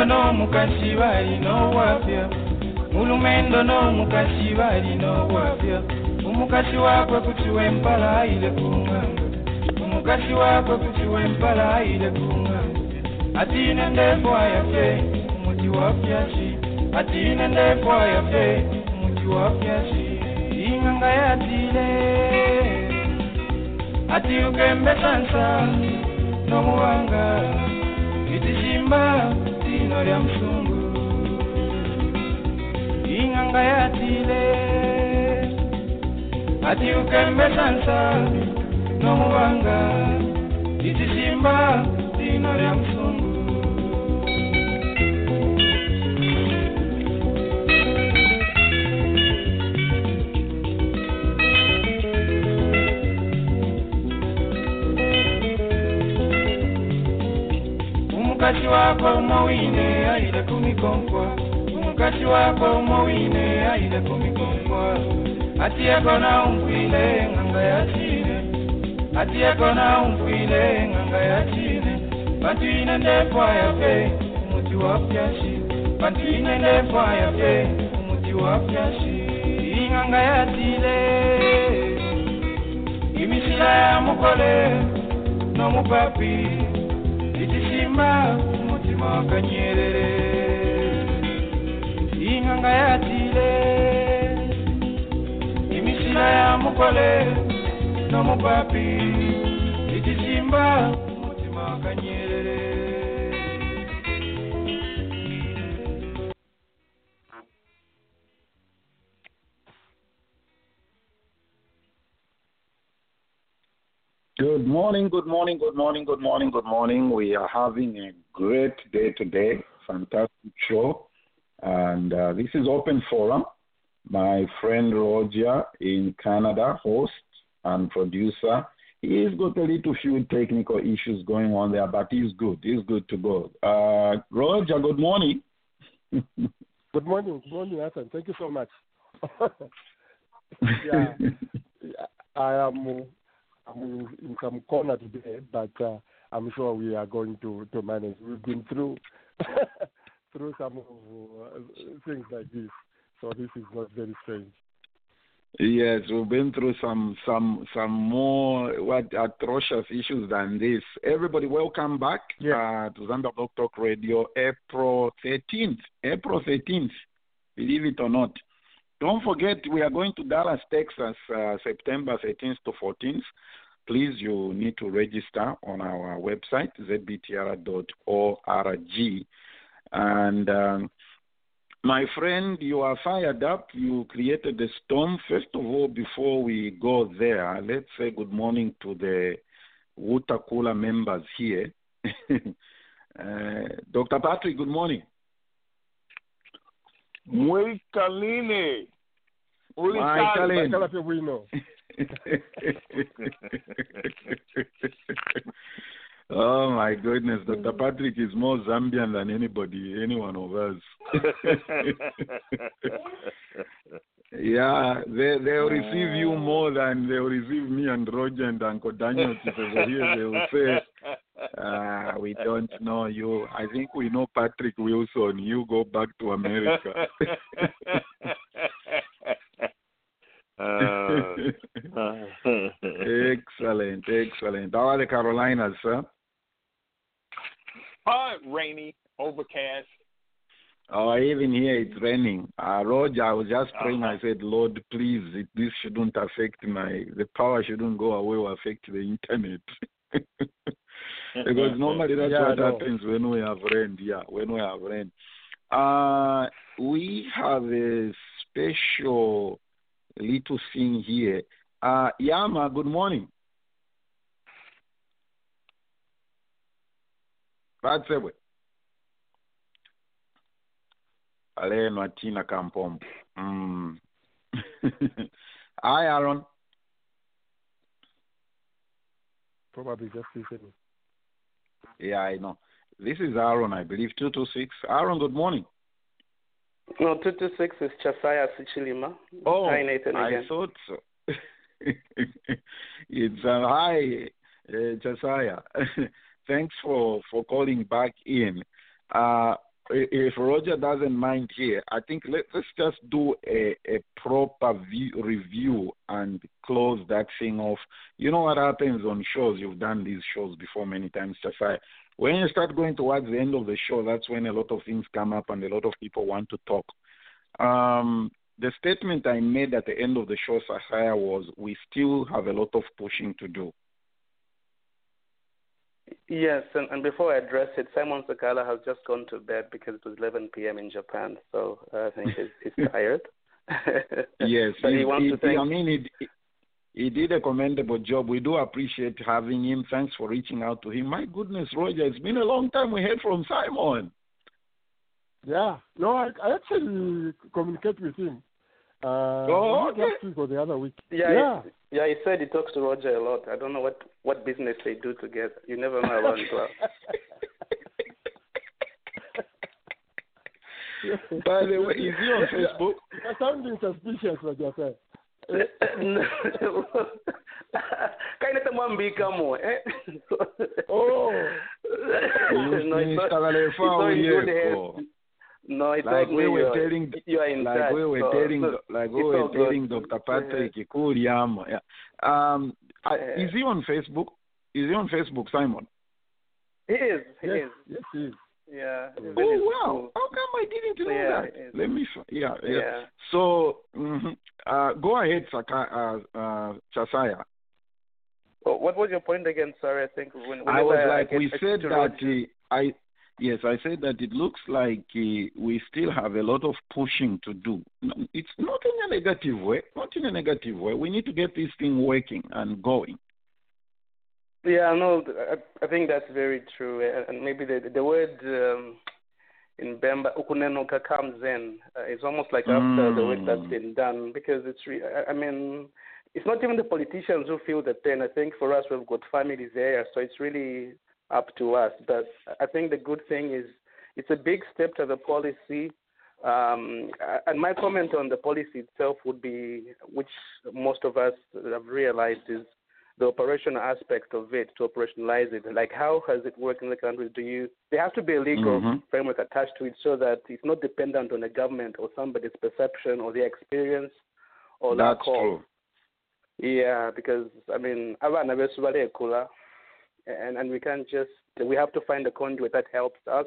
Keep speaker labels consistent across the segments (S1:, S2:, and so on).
S1: mulumendo n'omukasi balina obwafya. Mulumendo n'omukasi balina obwafya. Omukasi wakwe kutiwa empala ayile ku ngambo omukasi wakwe kutiwa empala ayile ku ngambo atine ndefu ayafye umuti wafyasi atine ndefu ayafye umuti wafyasi inganga yatile ati ukembe sansa nomubanga tino lya msungu inganga yatile ati ukembe sansa nomubanga itisimba tino lya msungu umukasi wako umowine aile kumikonkwa umukasi wako umowine aile kumikonkwa atiyeko na umfwile nganga yatine atiyeko na umfwile nganga yatine bantu ine ndefu ayafe umuti wa pyasi bantu ine ndefu ayafe umuti wa pyasi inganga yatile imisila ya mukole nomupapi itisimba umutima wakanyerere inganga yatile imisila ya mukole umutima
S2: morning, good morning, good morning, good morning. We are having a great day today, fantastic show. And uh, this is Open Forum. My friend Roger in Canada, host and producer. He's got a little few technical issues going on there, but he's good. He's good to go. Uh, Roger, good morning.
S3: Good morning. Good morning, Hassan. Thank you so much. yeah, I am in some corner today, but uh, I'm sure we are going to, to manage. We've been through through some of, uh, things like this, so this is not very strange.
S2: Yes, we've been through some some some more what atrocious issues than this. Everybody, welcome back
S3: Yeah.
S2: uh, to Zambia Blog Talk Radio, April 13th. April 13th, believe it or not. Don't forget, we are going to Dallas, Texas, uh, September 13th to 14th. Please, you need to register on our website, zbtr.org. And um, my friend, you are fired up. You created a storm. First of all, before we go there, let's say good morning to the water cooler members here. uh, Dr. Patrick, good morning.
S4: Mwikaline.
S2: Mwikaline.
S3: Bakala pe wino.
S2: oh my goodness, Dr. Patrick is more Zambian than anybody, any one of us. yeah, they they'll receive you more than they'll receive me and Roger and Uncle Daniel over here. They will say, uh, "We don't know you. I think we know Patrick Wilson. You go back to America." excellent, excellent. How are the Carolinas, sir?
S4: uh, rainy, overcast.
S2: Oh, even here it's raining. Uh, Roger, I was just praying. I said, Lord, please, it, this shouldn't affect my, the power shouldn't go away or affect the internet. because normally that's
S3: Yeah,
S2: what happens when we have rain. Yeah, when we have rain. Uh, we have a special little thing here. Uh, Yama, good morning. It. Aleno Atina Kampom. Mm. Hi, Aaron.
S3: Probably just listening.
S2: Yeah, I know. This is Aaron, I believe, 226. Aaron, good morning.
S5: No, 226 is Chasaya Sichilima.
S2: Oh, I thought so. it's uh, hi, uh, Josiah. Thanks for, for calling back in. uh, if Roger doesn't mind here, I think let, us just do a, a proper view, review and close that thing off. You know what happens on shows? You've done these shows before many times, Chafai. When you start going towards the end of the show, that's when a lot of things come up and a lot of people want to talk. Um, the statement I made at the end of the show, Sahaya, was we still have a lot of pushing to do.
S5: Yes, and, and before I address it, Simon Sakala has just gone to bed because it was 11 p.m. in Japan, so uh, I think he's, he's tired.
S2: yes,
S5: but he wants
S2: he,
S5: to thank.
S2: I mean, he, he did a commendable job. We do appreciate having him. Thanks for reaching out to him. My goodness, Roger, it's been a long time we heard from Simon.
S3: Yeah, no, I, I actually communicate with him. Uh,
S2: oh, okay.
S3: last week or the other week.
S5: Yeah,
S3: yeah.
S5: He, yeah, he said he talks to Roger a lot. I don't know what what business they do together. You never know around club.
S2: By the way, is he on Facebook?
S3: You're sounding suspicious, what you're saying.
S5: kainete mwambika mo eh
S3: oh
S5: no it's not, it's not in good hands no, it's
S2: like
S5: not
S2: we were telling,
S5: you are in
S2: like we were
S5: so-
S2: telling,
S5: so
S2: like we were
S5: all good.
S2: telling Dr. Patrick Ikuriam. Yeah. Um, I,
S5: Yeah.
S2: is he on Facebook? Is he on Facebook, Simon?
S5: He is. He
S3: yes,
S5: is.
S3: yes, he is.
S5: Yeah.
S2: Oh
S5: very
S2: wow!
S5: cool.
S2: How come I didn't know
S5: Yeah,
S2: that? Let me. Yeah, yeah.
S5: Yeah.
S2: So, mhm. uh, go ahead, Saka, uh, uh, Chasaya.
S5: Oh, what was your point again? Sorry, I think when
S2: I
S5: whenever
S2: was like,
S5: get
S2: we said that uh, I. Yes, I said that it looks like uh, we still have a lot of pushing to do. It's not in a negative way. Not in a negative way. We need to get this thing working and going.
S5: Yeah, no, I, I think that's very true, and- and maybe the the word um, in Bemba ukunenoka comes in. Uh, it's almost like after the work that's been done, because it's. Re- I, I mean, it's not even the politicians who feel the pain. I think for us, we've got families there, so it's really up to us. But I think the good thing is it's a big step to the policy. Um, and my comment on the policy itself would be, which most of us have realized, is the operational aspect of it to operationalize it. Like, how has it worked in the country? Do you? There has to be a legal
S2: Mhm.
S5: framework attached to it so that it's not dependent on the government or somebody's perception or their experience or lack
S2: That's
S5: of.
S2: true.
S5: Yeah, because I mean, abana besu balekula, and and we can't just. We have to find a conduit that helps us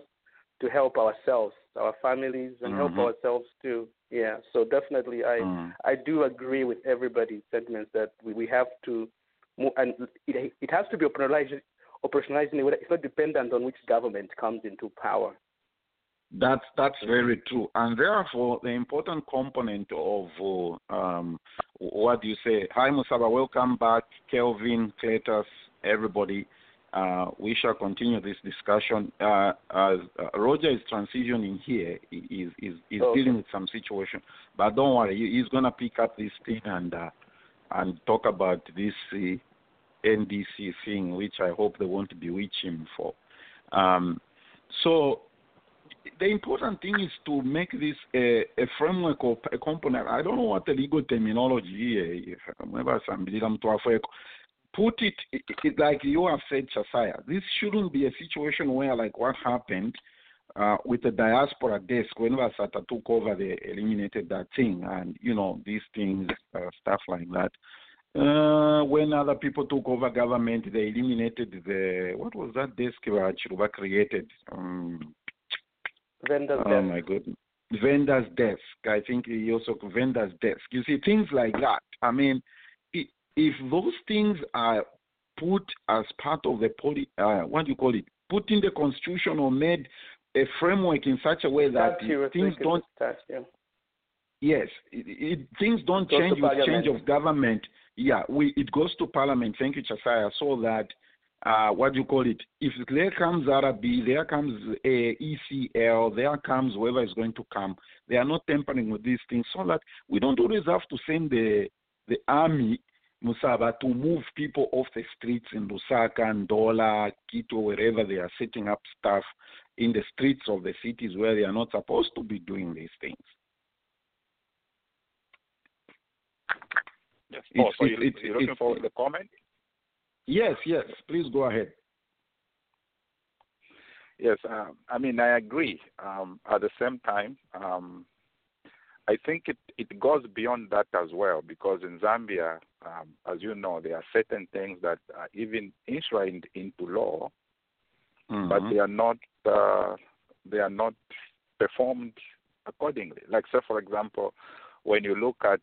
S5: to help ourselves, our families, and help
S2: Mhm.
S5: ourselves too. Yeah, so definitely, I
S2: Mm.
S5: I do agree with everybody's sentiments that we, we have to and it it has to be operationalized operationalized in a way that it's not dependent on which government comes into power.
S2: That's that's very true, and therefore the important component of uh, um, what do you say? Hi Musaba, welcome back, Kelvin, Cletus, everybody. Uh, we shall continue this discussion. Uh, as uh, Roger is transitioning here, he is is, is
S5: Okay.
S2: dealing with some situation, but don't worry, he's gonna pick up this thing and uh, and talk about this uh, NDC thing, which I hope they won't bewitch him for. Um, so the important thing is to make this a, a framework or a component. I don't know what the legal terminology Mtwafeko. Put it like you have said, Chasaya. This shouldn't be a situation where, like what happened uh, with the diaspora desk when Vasata took over, they eliminated that thing, and you know these things, uh, stuff like that. Uh, when other people took over government, they eliminated the what was that desk that Chiruba created? Um,
S5: Vendors
S2: Oh
S5: desk.
S2: my goodness. Vendor's desk. I think he also vendor's desk. You see things like that. I mean, if those things are put as part of the poli, uh, what do you call it? Put in the constitution or made a framework in such a way that things don't.
S5: that, yeah.
S2: Yes, it, it, things don't change with change of government. Yeah, we it goes to parliament. Thank you, Chasaya. So that uh, what do you call it? If there comes RB, there comes uh, ECL, there comes whoever is going to come. They are not tampering with these things, so that we don't always have to send the the army Musaba to move people off the streets in Lusaka and Ndola, Kitwe, wherever they are setting up stuff in the streets of the cities where they are not supposed to be doing these things.
S4: Yes.
S2: It's-
S4: oh, so
S2: it's-
S4: you,
S2: it's-
S4: you're looking for the comment?
S2: Yes, yes. Please go ahead.
S6: Yes, um, I mean I agree. Um, at the same time, um, I think it, it goes beyond that as well because in Zambia, um, as you know, there are certain things that are even enshrined into law,
S2: Mhm.
S6: but they are not uh, they are not performed accordingly. Like, say, for example, when you look at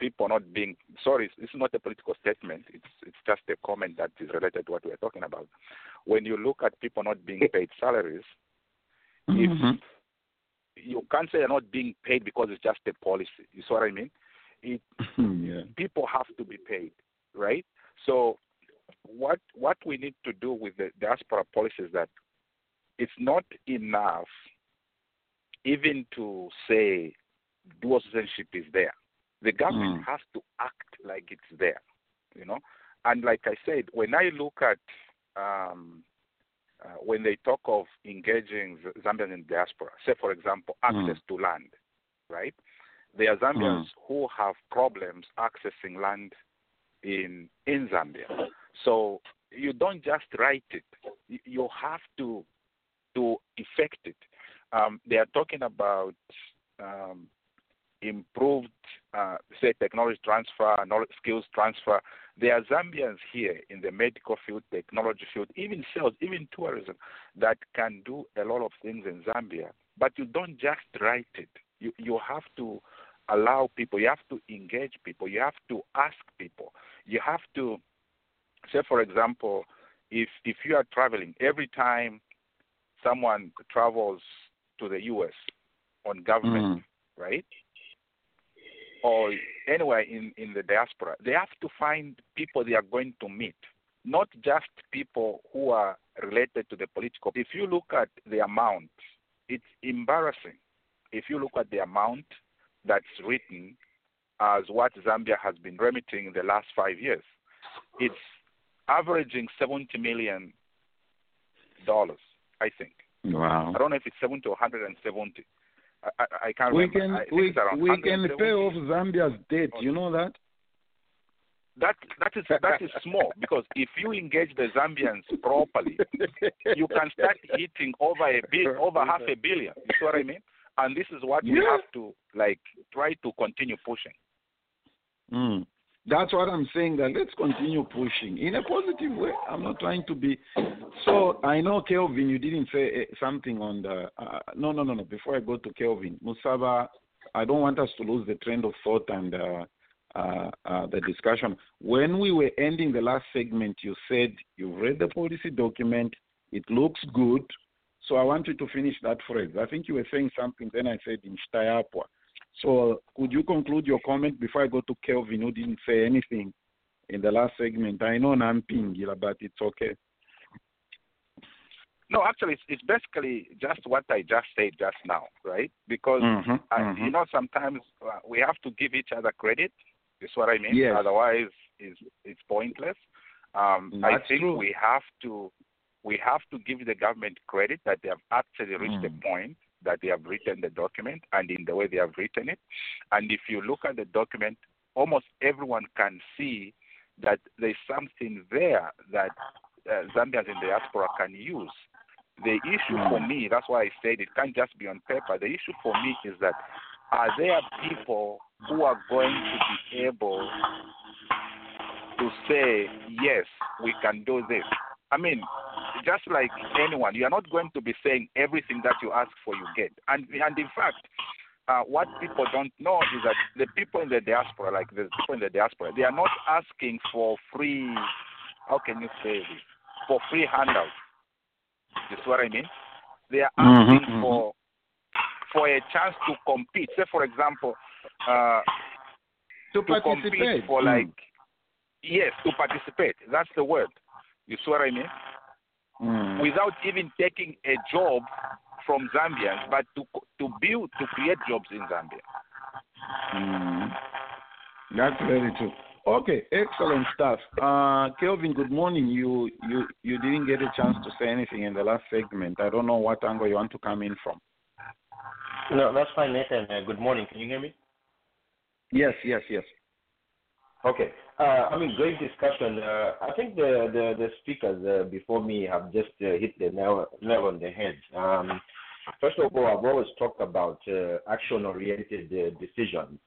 S6: people not being sorry, it's, not a political statement. It's it's just a comment that is related to what we are talking about. When you look at people not being paid salaries, if
S2: Mhm.
S6: you can't say they're not being paid because it's just a policy. You see what I mean? It
S2: yeah.
S6: people have to be paid, right? So what what we need to do with the diaspora policy is that it's not enough even to say dual citizenship is there. The government
S2: Mm.
S6: has to act like it's there, you know. And like I said, when I look at um, uh, when they talk of engaging Z- Zambians in diaspora, say for example, access to land, right? There are Zambians who have problems accessing land in in Zambia. So you don't just write it; you have to to effect it. Um, they are talking about um, improved, uh, say, technology transfer, knowledge, skills transfer. There are Zambians here in the medical field, technology field, even sales, even tourism, that can do a lot of things in Zambia. But you don't just write it. You you have to allow people. You have to engage people. You have to ask people. You have to say, for example, if if you are traveling, every time someone travels to the U.S. on government, mm-hmm. right, or anywhere in in the diaspora, they have to find people they are going to meet, not just people who are related to the political. If you look at the amount, it's embarrassing. If you look at the amount that's written as what Zambia has been remitting in the last five years, it's averaging seventy million dollars. I think.
S2: Wow.
S6: I don't know if it's seventy or hundred and seventy. I, I, I can't
S2: We
S6: remember.
S2: can we,
S6: around
S2: we can pay off Zambia's debt. You know that?
S6: That that is that is small because if you engage the Zambians properly, you can start hitting over a bill, over half a billion. You see what I mean? And this is what we have to like try to continue pushing.
S2: Mm. That's what I'm saying. That let's continue pushing in a positive way. I'm not trying to be. So I know Kelvin, you didn't say uh, something on the. Uh, no, no, no, no. Before I go to Kelvin, Musaba, I don't want us to lose the trend of thought and uh, uh, uh, the discussion. When we were ending the last segment, you said you read the policy document. It looks good. So I want you to finish that phrase. I think you were saying something. Then I said in Stayapwa. So could you conclude your comment before I go to Kelvin, who didn't say anything in the last segment? I know Nampingila, but it's okay.
S6: No, actually, it's, it's basically just what I just said just now, right? Because
S2: Mhm,
S6: uh,
S2: mhm.
S6: you know sometimes uh, we have to give each other credit. Is what I mean.
S2: Yes.
S6: Otherwise, it's it's pointless. Um, I think
S2: true.
S6: we have to we have to give the government credit that they have actually reached
S2: Mm.
S6: a point that they have written the document and in the way they have written it. And if you look at the document, almost everyone can see that there's something there that uh, Zambians in the diaspora can use. The issue for me, that's why I said it can't just be on paper. The issue for me is that are there people who are going to be able to say, yes, we can do this? I mean, just like anyone, you are not going to be saying everything that you ask for, you get. And, and in fact, uh, what people don't know is that the people in the diaspora, like the people in the diaspora, they are not asking for free, how can you say this, for free handouts. You see what I mean? They are
S2: Mhm,
S6: asking
S2: mhm.
S6: for for a chance to compete. Say, for example, uh,
S2: To
S6: to
S2: participate.
S6: compete for
S2: Mm.
S6: like, yes, to participate. That's the word. You see what I mean?
S2: Mm.
S6: Without even taking a job from Zambians, but to to build to create jobs in Zambia.
S2: Mm. That's very true. Okay, excellent stuff. Uh, Kelvin, good morning. You you you didn't get a chance to say anything in the last segment. I don't know what angle you want to come in from.
S7: No, that's fine, Nathan. Uh, good morning. Can you hear me?
S2: Yes, yes, yes.
S7: Okay. Uh, I mean, great discussion. Uh, I think the the, the speakers uh, before me have just uh, hit the nail, nail on the head. Um, first of all, I've always talked about uh, action-oriented uh, decisions,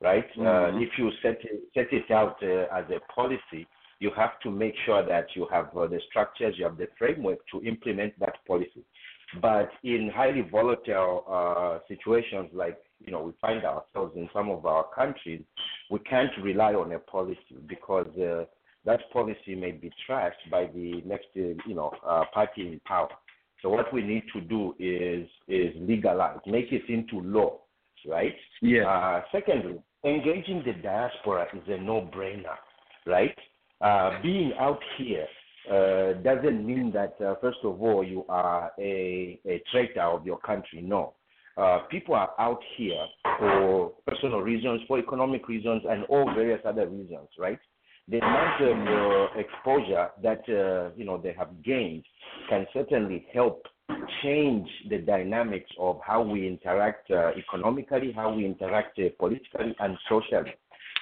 S7: right?
S2: Mhm.
S7: if you set it, set it out as a policy, you have to make sure that you have the structures, you have the framework to implement that policy. But in highly volatile situations like you know we find ourselves in some of our countries, we can't rely on a policy because uh, that policy may be trashed by the next uh, you know uh, party in power. So what we need to do is is legalize, make it into law, right?
S2: Yes.
S7: Uh, secondly, engaging the diaspora is a no-brainer, right? Uh, being out here uh, doesn't mean that, uh, first of all, you are a, a traitor of your country. No. Uh, people are out here for personal reasons, for economic reasons, and all various other reasons, right? The amount of exposure that uh, you know they have gained can certainly help change the dynamics of how we interact uh, economically, how we interact uh, politically and socially.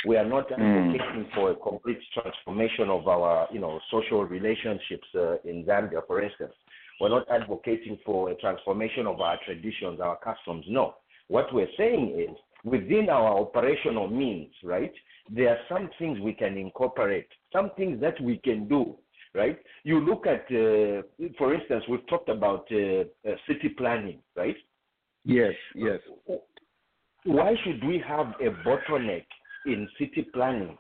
S7: We are not advocating for a complete transformation of our, you know, social relationships uh, in Zambia, for instance. We're not advocating for a transformation of our traditions, our customs. No. What we're saying is within our operational means, right, there are some things we can incorporate, some things that we can do, right? You look at, uh, for instance, we've talked about uh, uh, city planning, right?
S2: Yes, yes.
S7: Why should we have a bottleneck in city planning?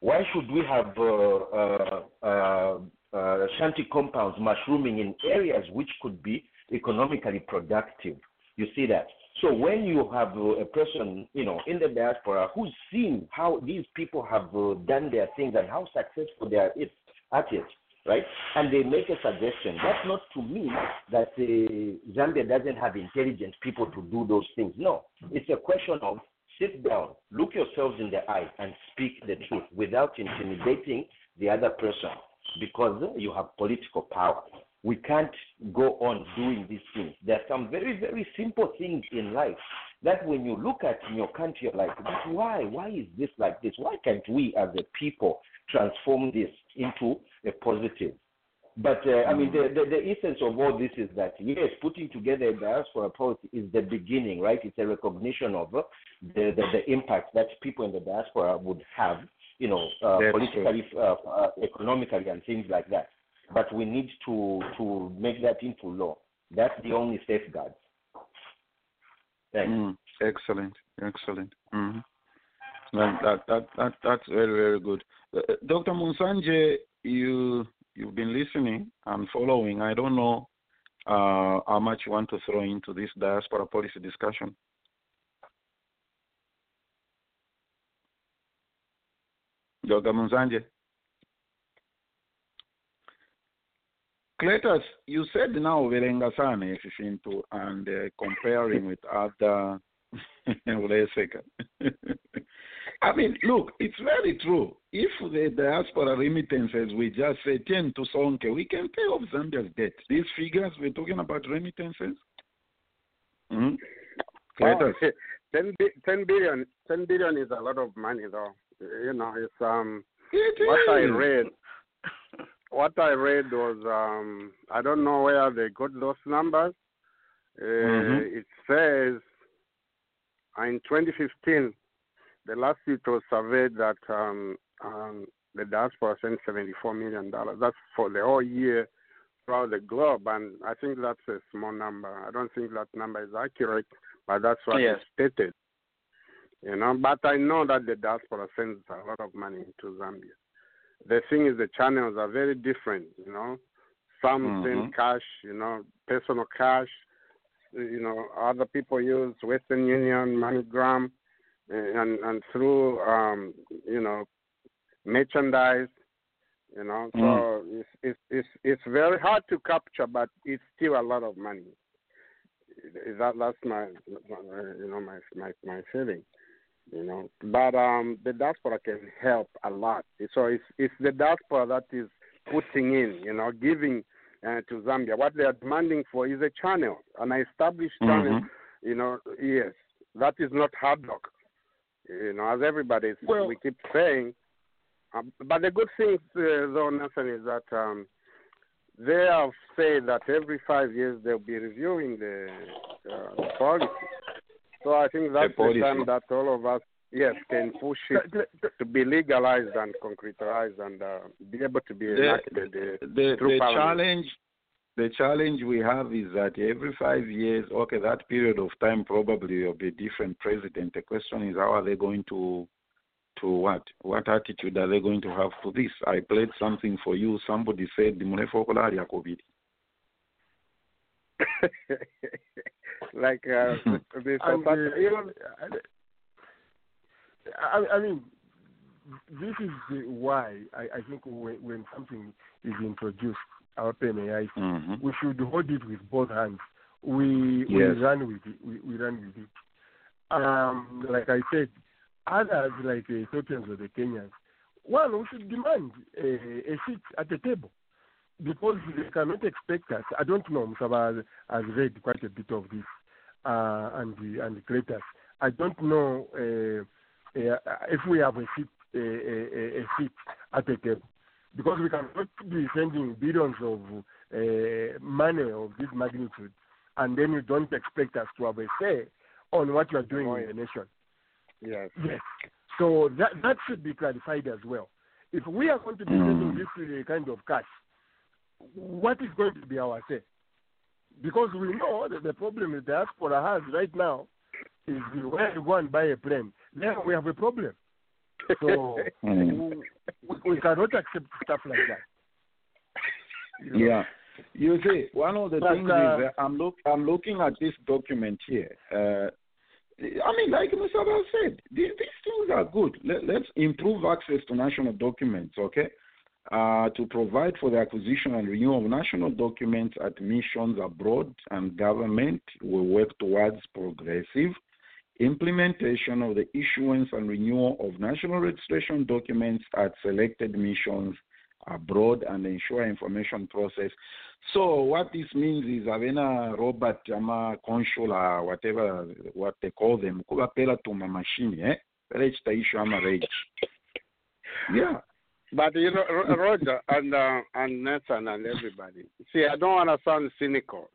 S7: Why should we have uh, uh, uh, uh, shanty compounds mushrooming in areas which could be economically productive? You see that? So when you have uh, a person, you know, in the diaspora who's seen how these people have done their things and how successful they are at it, right? And they make a suggestion. That's not to mean that uh, Zambia doesn't have intelligent people to do those things. No, it's a question of sit down, look yourselves in the eye, and speak the truth without intimidating the other person because you have political power. We can't go on doing these things. There are some very, very simple things in life that when you look at in your country, you're like, why? Why is this like this? Why can't we as a people transform this into a positive? But uh, I mean, the, the, the essence of all this is that yes, putting together a diaspora policy is the beginning, right? It's a recognition of uh, the, the the impact that people in the diaspora would have, you know, uh, politically, uh, uh, economically, and things like that. But we need to to make that into law. That's the only safeguard. Thanks.
S2: Mm, excellent, excellent. hmm That, that that that that's very very good. Uh, Dr. Munsanje, you you've been listening and following. I don't know uh, how much you want to throw into this diaspora policy discussion. Dr. Munsanje. Cletus, you said now esi shintu and uh, comparing with other. I mean, look, it's very true. If the diaspora remittances we just say 10 to Sonke, we can pay off Zambia's debt. These figures we're talking about remittances. Mm-hmm.
S8: Well, 10, 10 billion 10 billion is a lot of money though you know it's um
S2: It
S8: what i read what i read was um i don't know where they got those numbers uh,
S2: Mhm.
S8: it says in 2015 the last it was surveyed that um um the diaspora sent 74 million dollars that's for the whole year throughout the globe and i think that's a small number i don't think that number is accurate but that's what
S5: Yes.
S8: is stated. You know, but I know that the diaspora sends a lot of money to Zambia. The thing is, the channels are very different. You know, some
S2: Mhm.
S8: send cash, you know, personal cash. You know, other people use Western Union, MoneyGram, and and through um, you know, merchandise. You know, so it's, it's it's it's very hard to capture, but it's still a lot of money. That that's my you know my my my feeling you know. But um the diaspora can help a lot. So it's it's the diaspora that is putting in you know giving uh, to zambia. What they are demanding for is a channel an established channel
S2: Mhm.
S8: you know yes. That is not hard luck you know as everybody
S2: Well-
S8: we keep saying Um, but the good thing, uh, though, Nathan, is that um, they have said that every five years they'll be reviewing the, uh, the policy. So I think that's the,
S2: policy.
S8: time that all of us, yes, can push it to be legalized and concretized and uh, be able to be
S2: The-
S8: enacted. Uh,
S2: the,
S8: through
S2: the
S8: parliament.
S2: challenge the challenge we have is that every five years, okay, that period of time probably will be a different president. The question is how are they going to to what? What attitude are they going to have to this? I played something for you. Somebody said the munefokola ya COVID.
S8: like uh, the
S3: And,
S8: South
S3: uh, you know, I, I mean, this is the why I, I think when, when something is introduced, our PMAI,
S2: Mhm.
S3: we should hold it with both hands. We
S2: Yes.
S3: we run with it. We, we run with it. Um, like I said, others like the Ethiopians or the Kenyans, one we should demand a, a seat at the table because they cannot expect us. I don't know. Musaba has, has read quite a bit of this uh, and the and the creators. I don't know uh, uh, if we have a seat a, a, a seat at the table because we cannot be sending billions of uh, money of this magnitude, and then you don't expect us to have a say on what you are doing in the nation.
S8: yes.
S3: Yes. So that that should be clarified as well. If we are going to be sending this uh, kind of cash, what is going to be our say? Because we know that the problem that the diaspora has right now is when you go and buy a plane, then we have a problem. So
S2: Mm.
S3: we, we cannot accept stuff like that. You know?
S2: Yeah. You see, one of the
S3: But,
S2: things
S3: uh,
S2: is uh, I'm look I'm looking at this document here. Uh, I mean, like Mr. Bell said, these, these things are good. Let, let's improve access to national documents, okay? Uh, to provide for the acquisition and renewal of national documents at missions abroad, and government will work towards progressive implementation of the issuance and renewal of national registration documents at selected missions abroad and ensure information process. So what this means is avena Robert ama consular whatever what they call them kuba pela tuma machine eh pela issue. Yeah.
S8: But you know, Roger and uh, and Nathan and everybody. See, I don't want to sound cynical.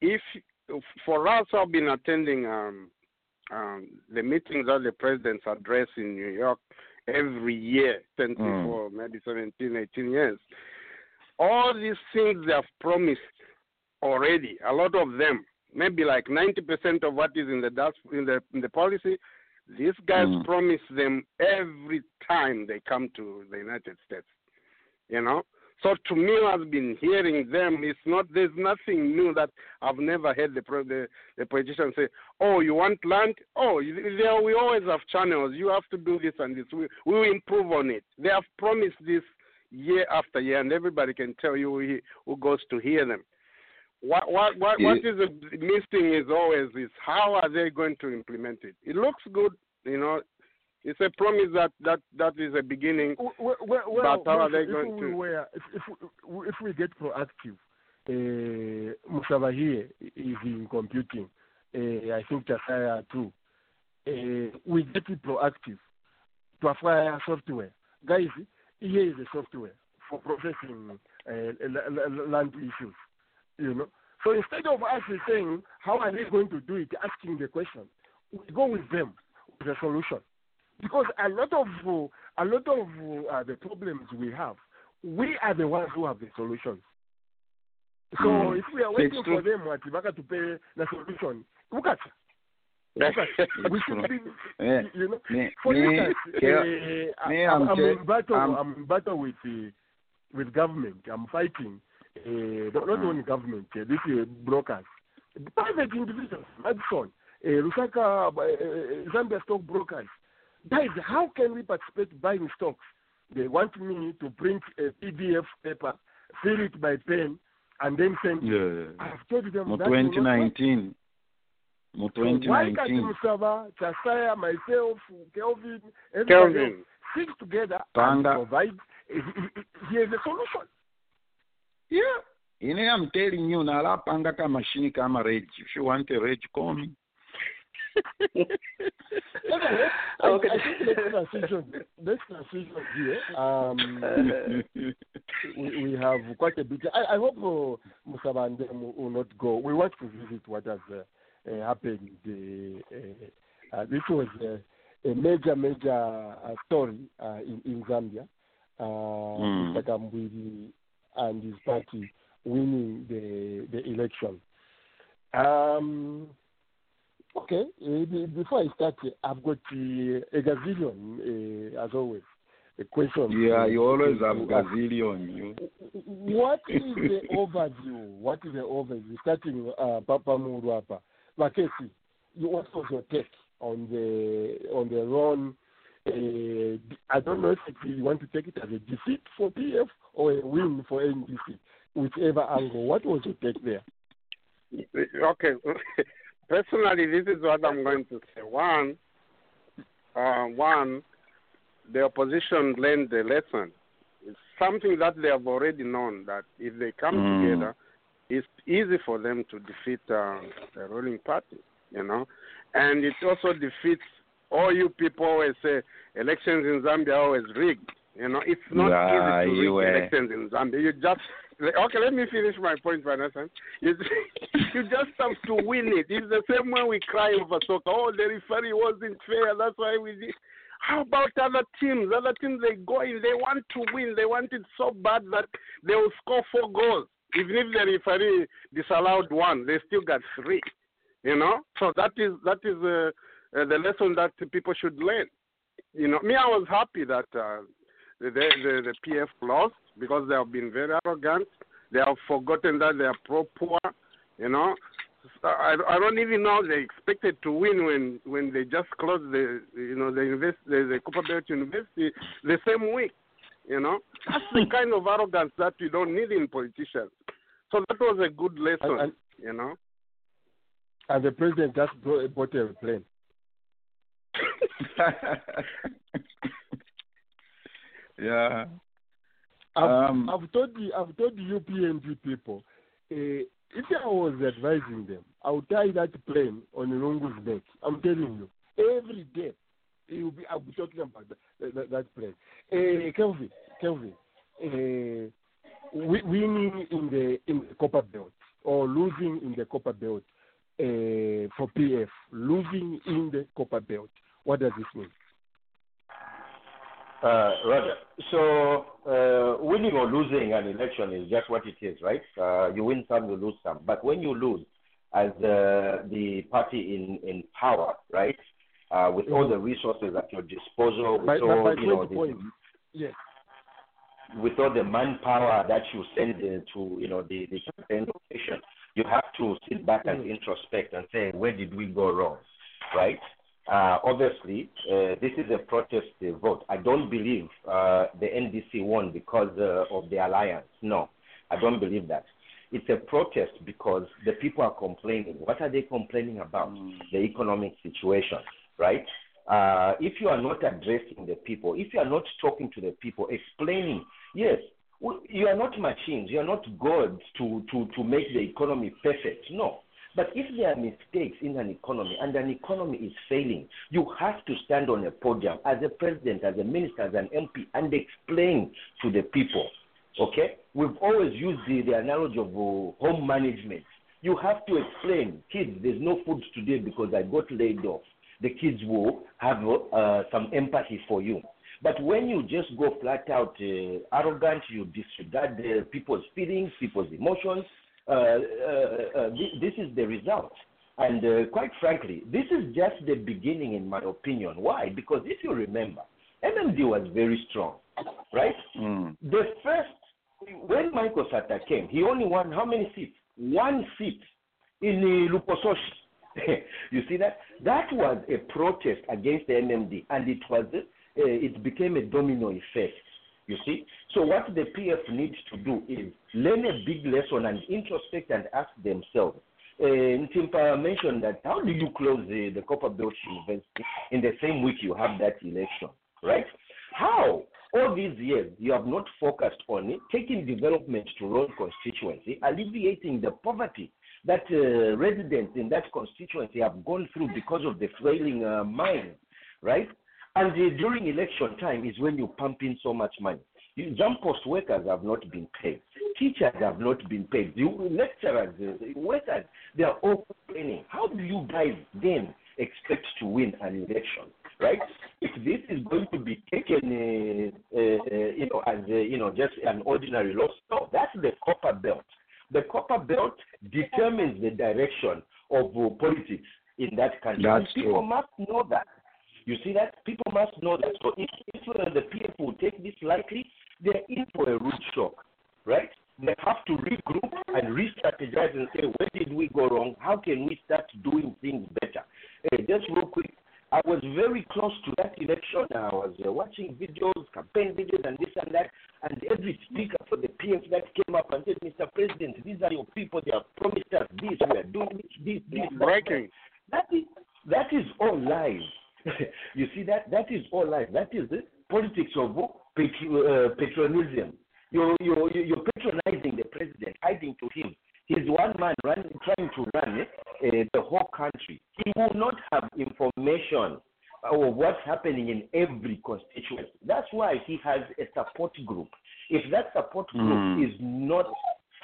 S8: If for us, I've been attending um, um, the meetings that the presidents address in New York every year, 10
S2: Mm.
S8: for maybe 17, 18 years. All these things they have promised already. A lot of them, maybe like 90% of what is in the in the in the policy, these guys
S2: Mm.
S8: promise them every time they come to the United States. You know? So to me, I've been hearing them. It's not. There's nothing new that I've never heard the pro- the, the politician say. Oh, you want land? Oh, there we always have channels. You have to do this and this. We we will improve on it. They have promised this year after year, and everybody can tell you who, who goes to hear them. What what what, what is missing is always is how are they going to implement it? It looks good, you know. It's a promise that that that is a beginning.
S3: Well, well, well,
S8: But how are they going
S3: we
S8: to-
S3: Were, if, if, we- if we get proactive, uh, Musaba here is in computing. Uh, I think Chasaya too. Uh, we get it proactive to acquire software. Guys, here is the software for processing uh, land issues. You know. So instead of us saying how are they going to do it, asking the question, we go with them with a solution because a lot of uh, a lot of uh, the problems we have, we are the ones who have the solutions. So
S2: Mm.
S3: if we are waiting for them at Ibaka to pay the solution, look at look at we should be,
S2: Yeah.
S3: you know.
S2: Me,
S3: For
S2: me,
S3: instance,
S2: yeah,
S3: uh,
S2: me,
S3: I'm,
S2: I'm
S3: in battle.
S2: I'm-
S3: I'm, in battle with uh, with government. I'm fighting. Uh, not not
S2: Mm.
S3: only government. Uh, this uh, brokers, private individuals, Madison, uh, Lusaka, uh, Zambia stock brokers. Guys, how can we participate buying stocks? They want me to print a PDF paper, fill it by pen, and then send. it.
S2: yeah.
S3: I've told them
S2: Mu
S3: that will not work.
S2: 2019. Mu
S3: So why can't
S2: 2019.
S3: Musava, Chasaya, myself, Kelvin, everybody else
S8: Kelvin.
S3: sit together
S2: Panda.
S3: and provide? Here's the solution.
S2: Yeah. Ine I'm telling you, nala panga ka machine kama rage. If you want a rage, call me.
S5: Okay.
S3: I think let's transition. Let's transition here. Um, we, we have quite a bit. I, I hope uh, Musabande will not go. We want to visit what has uh, uh, happened. Uh, uh, uh, this was uh, a major, major uh, story uh, in, in Zambia. Uh,
S2: Mm.
S3: And his party winning the the election. Um, okay, uh, before I start, I've got uh, a gazillion, uh, as always, a question.
S2: Yeah, you always have
S3: ask.
S2: gazillion. You.
S3: What is the overview? What is the overview? Starting uh, Papa Muruapa, Makesi, you- what was your take on the on the run? Uh, I don't know if you want to take it as a defeat for PF or a win for NDC, whichever angle. What was your take there?
S8: Okay. Personally, this is what I'm going to say. One, uh, one, the opposition learned the lesson. It's something that they have already known that if they come
S2: Mm.
S8: together, it's easy for them to defeat uh, the ruling party. You know, and it also defeats all you people always say elections in Zambia are always rigged. You know, it's not
S2: Nah,
S8: easy to rig elections in Zambia. You just okay. Let me finish my point, Vanessa. You, just have to win it. It's the same way we cry over soccer. Oh, the referee wasn't fair. That's why we did. How about other teams? Other teams they go in, they want to win. They want it so bad that they will score four goals. Even if the referee disallowed one, they still got three. You know, so that is that is uh, uh, the lesson that people should learn. You know, me, I was happy that uh, the, the the PF lost because they have been very arrogant. They have forgotten that they are pro poor. You know, So I, I don't even know they expected to win when when they just closed the you know the invest the, the Copperbelt University the same week. You know, that's the kind of arrogance that we don't need in politicians. So that was a good lesson.
S3: And, and,
S8: you know.
S3: and the president just brought, bought a plane.
S2: yeah.
S3: I've,
S2: Um,
S3: I've told the I've told the UPND people, uh, if I was advising them, I would tie that plane on a Lungu's neck. I'm telling you, every day, he will be, I'll be talking about that, that, that plane. Uh, Kelvin, Kelvin, uh, winning in the in the Copperbelt or losing in the Copperbelt uh, for PF, losing in the Copperbelt. What does this mean?
S7: Uh, Roger. So uh, winning or losing an election is just what it is, right? Uh, you win some, you lose some. But when you lose as uh, the party in, in power, right, uh, with all the resources at your disposal, with
S3: By, by,
S7: all
S3: by
S7: you know, the, with all the manpower that you send uh, to you know the the campaign location, you have to sit back and introspect and say where did we go wrong, right? Uh, obviously, uh, this is a protest uh, vote. I don't believe uh, the NDC won because uh, of the alliance. No, I don't believe that. It's a protest because the people are complaining. What are they complaining about? The economic situation, right? Uh, if you are not addressing the people, if you are not talking to the people, explaining, yes, you are not machines, you are not gods to, to, to make the economy perfect. No. But if there are mistakes in an economy and an economy is failing, you have to stand on a podium as a president, as a minister, as an MP, and explain to the people. Okay? We've always used the, the analogy of uh, home management. You have to explain, kids, there's no food today because I got laid off. The kids will have uh, some empathy for you. But when you just go flat out uh, arrogant, you disregard the people's feelings, people's emotions, uh, uh, uh, this is the result. And uh, quite frankly, this is just the beginning, in my opinion. Why? Because if you remember, MMD was very strong, right?
S2: Mm.
S7: The first, when Michael Sata came, he only won how many seats? One seat in uh, Lupososhi. you see that? That was a protest against the MMD, and it was uh, it became a domino effect. You see? So what the PF needs to do is learn a big lesson and introspect and ask themselves. Uh, Ntimpa mentioned that how do you close the, the Copperbelt University in the same week you have that election, right? How? All these years you have not focused on it, taking development to rural constituency, alleviating the poverty that uh, residents in that constituency have gone through because of the failing uh, mine, right? And uh, during election time is when you pump in so much money. You, jump post workers have not been paid. Teachers have not been paid. You, lecturers, uh, workers, they are all complaining. How do you guys then expect to win an election, right? If this is going to be taken, uh, uh, uh you know, as uh, you know, just an ordinary loss, no, that's the Copperbelt. The Copperbelt determines the direction of uh, politics in that country.
S2: That's
S7: people
S2: true.
S7: must know that. You see that? People must know that. So if, if uh, the people take this lightly, they're in for a rude shock, right? They have to regroup and re-strategize and say, where did we go wrong? How can we start doing things better? Hey, just real quick, I was very close to that election. I was uh, watching videos, campaign videos, and this and that. And every speaker for the PF that came up and said, Mr. President, these are your people. They have promised us this. We are doing this, this, this.
S8: Breaking.
S7: That is, that is all lies. you see that? That is all lies. That is the politics of patro, uh, patronism. You're, you're, you're patronizing the president, hiding to him. He's one man run, trying to run uh, the whole country. He will not have information of what's happening in every constituency. That's why he has a support group. If that support group
S2: Mm.
S7: is not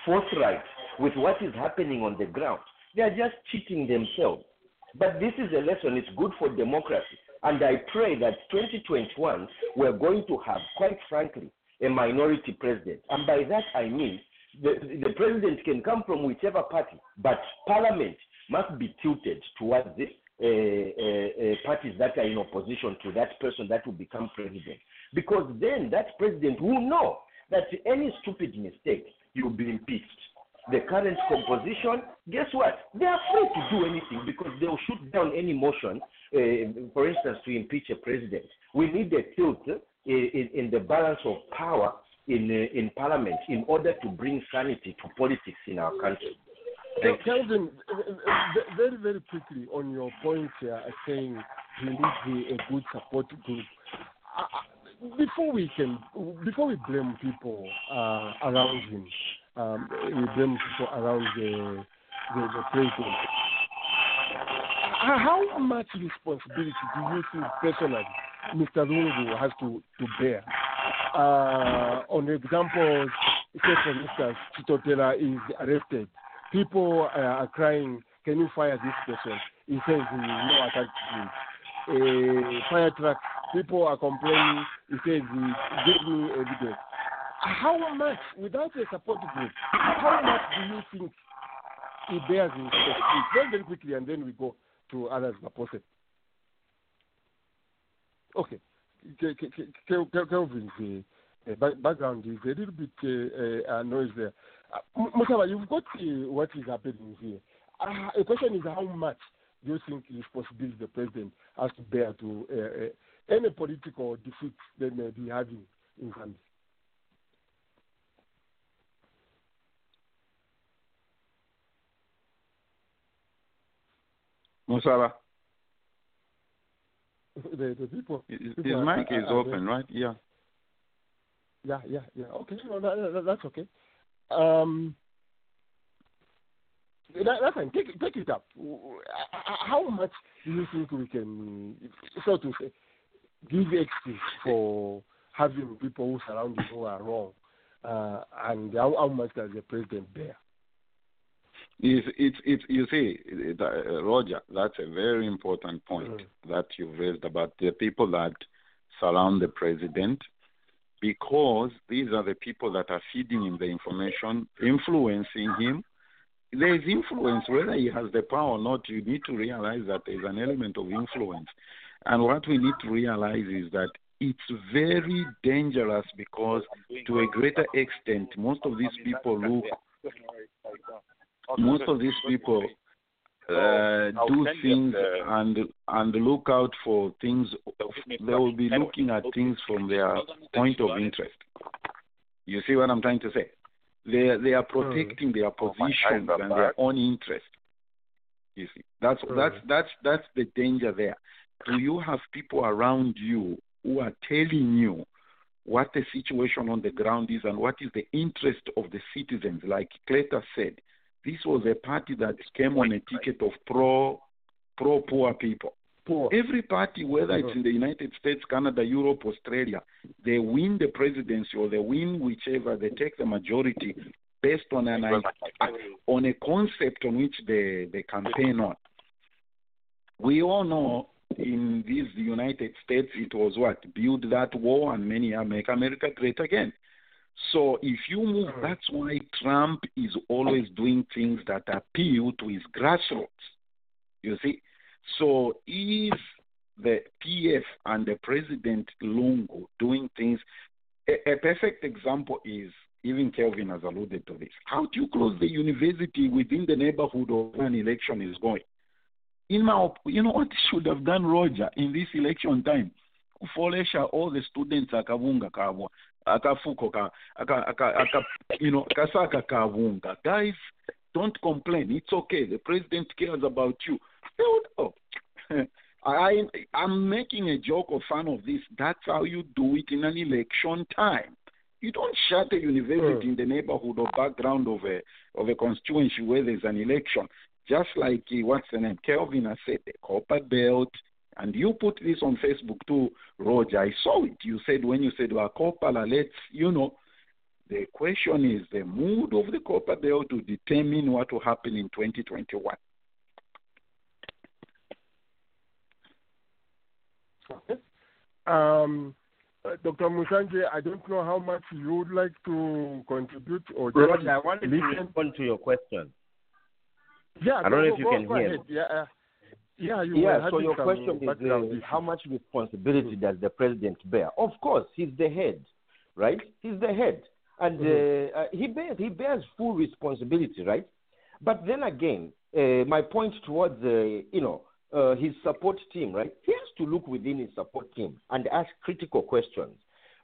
S7: forthright with what is happening on the ground, they are just cheating themselves. But this is a lesson, it's good for democracy. And I pray that 2021, we're going to have, quite frankly, a minority president. And by that I mean the, the president can come from whichever party, but parliament must be tilted towards the uh, uh, uh, parties that are in opposition to that person that will become president. Because then that president will know that any stupid mistake, you'll be impeached. The current composition, guess what? They are free to do anything because they'll shoot down any motion, uh, for instance, to impeach a president. We need a tilt uh, in, in the balance of power in, uh, in parliament in order to bring sanity to politics in our country.
S3: Kelvin, uh, very, very quickly on your point here, saying we need a, a good support group. Before we can, before we blame people uh, around him, um, blame people around the the, the How much responsibility do you think personally Mr. Lungu has to, to bear? Uh, on examples, say for instance, Chitotela is arrested. People uh, are crying, can you fire this person? He says will not attack him. Uh, fire truck, people are complaining, he says he gave me evidence. How much, without a support group, how much do you think he bears his responsibility? Very, very quickly, and then we go to others that posted. Okay. Ke- Ke- Ke- Ke- Ke- Kelvin's uh, background is a little bit uh, uh, noise there. Uh, you've got uh, what is happening here. Uh, the question is how much do you think responsibility the president has to bear to uh, uh, any political defeat they may be having in Zambia?
S2: Musala,
S3: the, the people.
S2: his his
S3: are-
S2: mic is
S3: are
S2: open, right? Yeah.
S3: Yeah, yeah, yeah. Okay, no, that, that, that's okay. Um, that, that's fine. Take, it- take it up. How much do you think we can, so to say, give excuse for having people who surround you who are wrong, uh, and how, how much does the president bear?
S2: It's, it's, it's, you see, it- uh, Roger, that's a very important point
S3: Mm.
S2: that you've raised about the people that surround the president, because these are the people that are feeding him the information, influencing him. There is influence, whether he has the power or not, you need to realize that there is an element of influence. And what we need to realize is that it's very dangerous because, to a greater extent, most of these people look most of these people uh, do things and and look out for things. They will be looking at things from their point of interest. You see what I'm trying to say? They they are protecting their
S6: Oh,
S2: positions and their own interest. You see, that's that's that's that's the danger there. Do you have people around you who are telling you what the situation on the ground is and what is the interest of the citizens? Like Cleta said, this was a party that came on a ticket of pro pro poor people.
S3: Poor.
S2: Every party, whether it's in the United States, Canada, Europe, Australia, they win the presidency or they win whichever. They take the majority based on an on a concept on which they they campaign on. We all know in these United States it was what build that wall and many are make America great again. So if you move, that's why Trump is always doing things that appeal to his grassroots. You see, so is the PF and the President Lungu doing things? A, a perfect example is even Kelvin has alluded to this. How do you close the university within the neighborhood of where an election is going? In my, op- you know what should have done Roger in this election time? kufolesha all the students akavunga kabwa akafuko ka aka, aka, aka, you know kasaka kavunga guys don't complain. It's okay. The president cares about you. Would, oh. I I'm making a joke or fun of this. That's how you do it in an election time. You don't shut a university in the neighborhood or background of a of a constituency where there's an election. Just like uh, what's the name? Kelvin has said the Copperbelt and you put this on Facebook too, Roger. I saw it. You said when you said, well, Copala, let's, you know, the question is the mood of the Copperbelt to determine what will happen in 2021.
S3: Okay. Um, uh, Dr. Musanje, I don't know how much you would like to contribute or just
S7: Roger, I wanted to
S3: listen.
S7: respond to your question.
S3: Yeah,
S7: I don't know if you can
S3: go
S7: hear.
S3: ahead. Yeah, uh, yeah, you
S7: yeah, so your question is uh, how much responsibility does the president bear? Of course, he's the head, right? He's the head, and uh, uh, he bears he bears full responsibility, right? But then again, uh, my point towards uh, you know uh, his support team, right? He has to look within his support team and ask critical questions,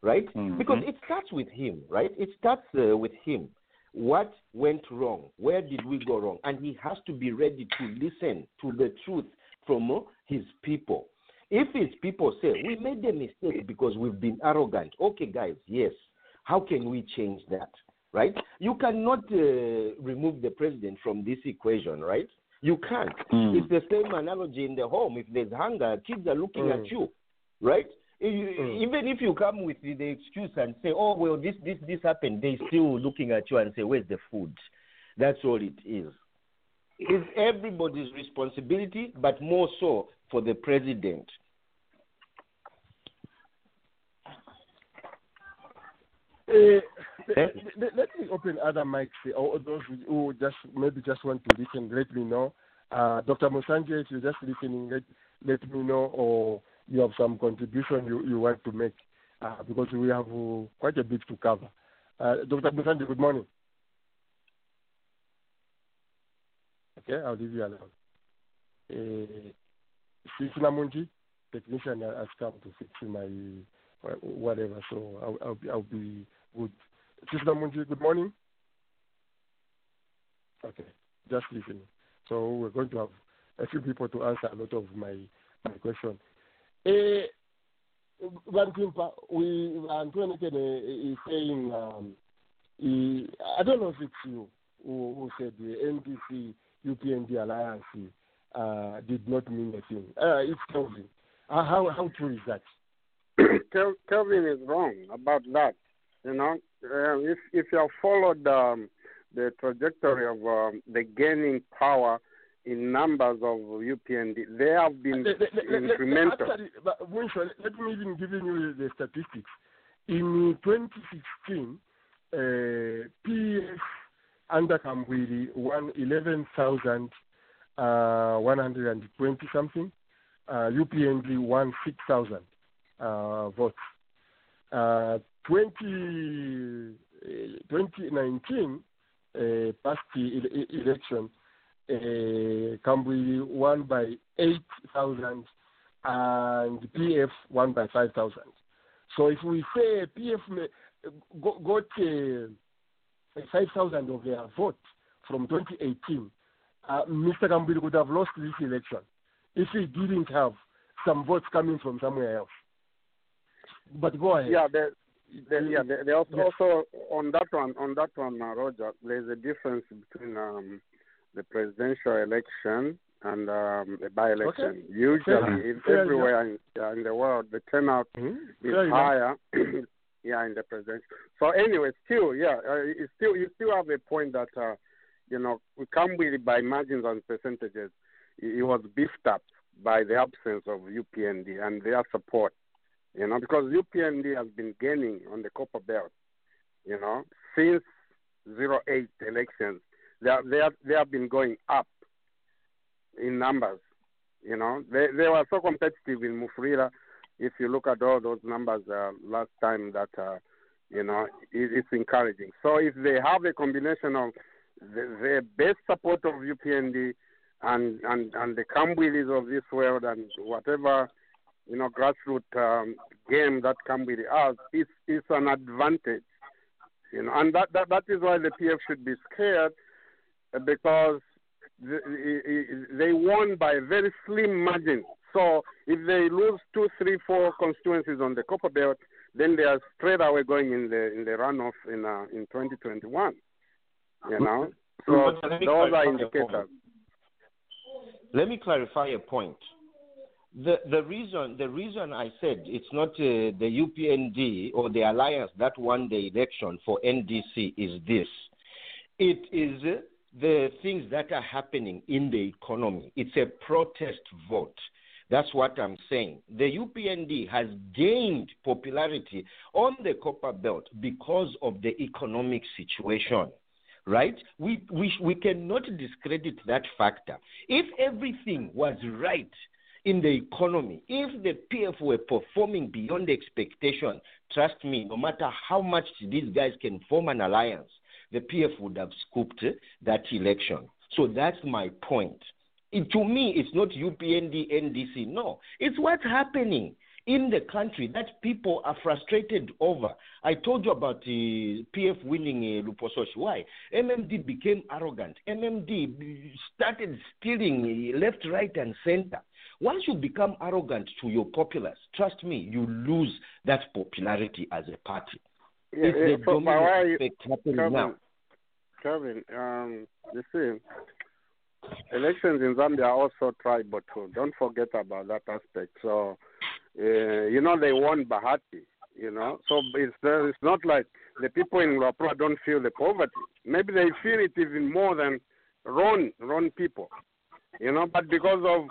S7: right? Because it starts with him, right? It starts uh, with him. What went wrong? Where did we go wrong? And he has to be ready to listen to the truth from his people. If his people say, we made a mistake because we've been arrogant, okay, guys, yes. How can we change that? Right? You cannot uh, remove the president from this equation, right? You can't.
S2: Mm.
S7: It's the same analogy in the home. If there's hunger, kids are looking
S3: Mm.
S7: at you, right?
S3: Mm.
S7: Even if you come with the, the excuse and say, "Oh well, this this this happened," they still looking at you and say, "Where's the food?" That's all it is. It's everybody's responsibility, but more so for the president.
S3: Uh,
S7: Eh?
S3: let, let me open other mics or those who just maybe just want to listen. Let me know. Uh, Dr. Musanje, if you're just listening, let, let me know, or you have some contribution you, you want to make, uh, because we have uh, quite a bit to cover. Uh, Dr. Musanje, good morning. Okay, I'll leave you alone. Uh, Sisina Munji, technician has come to fix my uh, whatever, so I'll, I'll be I'll be good. Sister Munji, good morning. Okay, just listening. So we're going to have a few people to answer a lot of my my question. Eh, Vantimpa, we Antoine is saying, um, he, I don't know if it's you who, who said the NDC UPND alliance uh, did not mean a thing. Uh, it's Kelvin. Uh, how how true is that?
S8: Kel- Kelvin is wrong about that. You know, uh, if if you have followed um, the trajectory of um, the gaining power in numbers of UPND, they have been
S3: Let- let-
S8: incremental.
S3: actually, but Winston, let me even give you the statistics. In 2016, uh, PF under Kambwili won 11,120 something. Uh, UPND won 6,000 uh, votes. Uh, 20, uh, 2019, uh, past the election, uh, won by 8,000 and PF won by 5,000. So if we say PF got uh, 5,000 of their vote from 2018, uh, Mr. Kambwili would have lost this election if he didn't have some votes coming from somewhere else. But go ahead.
S8: Yeah, the They, yeah, they, they also, also on that one. On that one, uh, Roger, there's a difference between um, the presidential election and um, the by-election.
S3: Okay.
S8: Usually, in everywhere in, uh, in the world, the turnout
S3: Mhm.
S8: is
S3: Fair
S8: higher. Yeah, in the presidential. So anyway, still, yeah, uh, still you still have a point that uh, you know we with it by margins and percentages. It, it was beefed up by the absence of UPND and their support. You know, because UPND has been gaining on the Copperbelt. You know, since 08 elections, they are, they have, they have been going up in numbers. You know, they they were so competitive in Mufulira. If you look at all those numbers uh, last time, that uh, you know, it, it's encouraging. So if they have a combination of the, the best support of UPND and and and the Kambwilis of this world and whatever you know grassroots um, game that Kambwili has, it's it's an advantage. You know, and that, that that is why the PF should be scared because the- they won by a very slim margin. So if they lose two, three, four constituencies on the Copperbelt, then they are straight away going in the in the runoff in uh, in 2021. You know, so those are indicators.
S7: Let me clarify a point. The the reason the reason I said it's not uh, the UPND or the alliance that won the election for NDC is this. It is uh, the things that are happening in the economy. It's a protest vote. That's what I'm saying. The UPND has gained popularity on the Copperbelt because of the economic situation right? We, we, we cannot discredit that factor. If everything was right in the economy, if the PF were performing beyond expectation, trust me, no matter how much these guys can form an alliance, the PF would have scooped that election. So that's my point. It, to me, it's not UPND, NDC. No, it's what's happening in the country that people are frustrated over. I told you about the PF winning uh, Lupososhi. Why? MMD became arrogant. MMD started stealing uh, left, right, and center. Once you become arrogant to your populace, trust me, you lose that popularity as a party.
S8: Yeah,
S7: it's
S8: yeah,
S7: the
S8: so
S7: domino
S8: why are you-
S7: effect happening
S8: Kevin,
S7: now.
S8: Kevin, um, you see, elections in Zambia are also tribal too. Don't forget about that aspect. So, uh, you know, they won Bahati. You know, so it's uh, it's not like the people in Luapula don't feel the poverty. Maybe they feel it even more than Roan Roan people. You know, but because of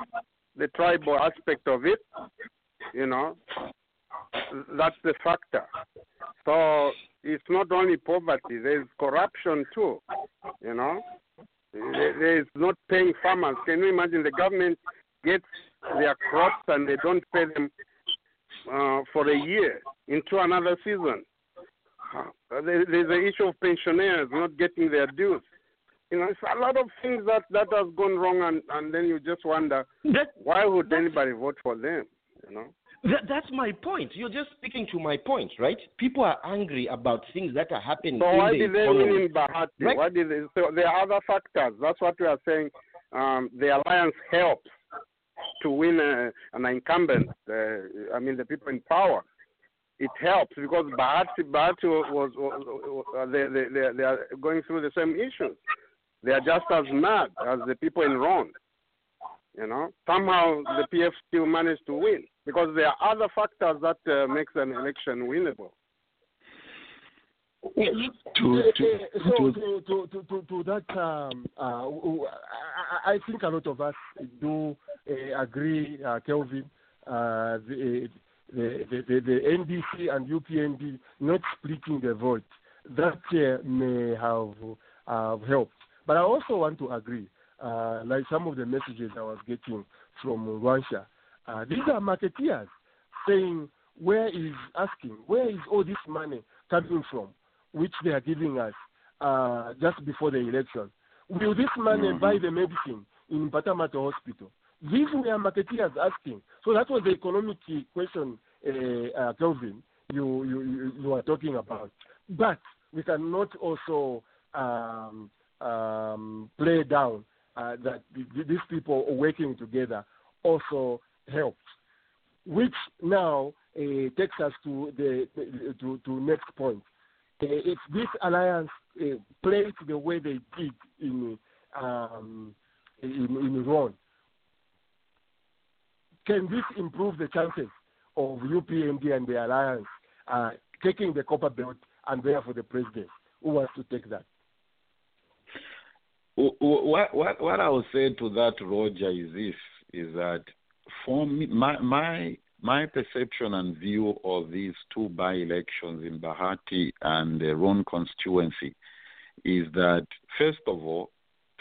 S8: the tribal aspect of it, you know, that's the factor. So it's not only poverty, there's corruption too. You know, There- there's not paying farmers. Can you imagine the government gets their crops and they don't pay them uh, for a year into another season? Uh, there's the issue of pensioners not getting their dues. You know, it's a lot of things that that has gone wrong, and and then you just wonder
S7: That,
S8: why would anybody vote for them? You know.
S7: That, that's my point. You're just speaking to my point, right? People are angry about things that are happening
S8: So
S7: in
S8: why
S7: the
S8: did they win in Bahati?
S7: Right.
S8: Why did they, so there are other factors. That's what we are saying. Um, the alliance helps to win uh, an incumbent. Uh, I mean, the people in power. It helps because Bahati, Bahati was, was, was uh, they, they, they, they are going through the same issues. They are just as mad as the people in Roan. You know, somehow the PF still managed to win because there are other factors that uh, makes an election winnable.
S2: To, to,
S3: so
S2: to,
S3: to, to, to, to, to that, um, uh, w- w- I, I- I think a lot of us do uh, agree, uh, Kelvin, uh, the, the, the, the, the NDC and UPND not splitting the vote. That uh, may have uh, helped. But I also want to agree, uh, like some of the messages I was getting from Luanshya. Uh, these are marketeers saying, where is asking, where is all this money coming from? which they are giving us uh, just before the election. Will this money buy the medicine in Patamato Hospital? These were marketeers asking. So that was the economic question, uh, uh, Kelvin, you, you, you, you are talking about. But we cannot also um, um, play down uh, that th- these people working together also helped which now uh, takes us to the, to, to next point. Uh, if this alliance uh, plays the way they did in um, in, in Roan, can this improve the chances of UPND and the alliance uh, taking the copper belt and therefore the president? Who wants to take that?
S2: What, what, what I would say to that, Roger, is this: is that for me, my my my perception and view of these two by-elections in Bahati and the Roan constituency is that first of all,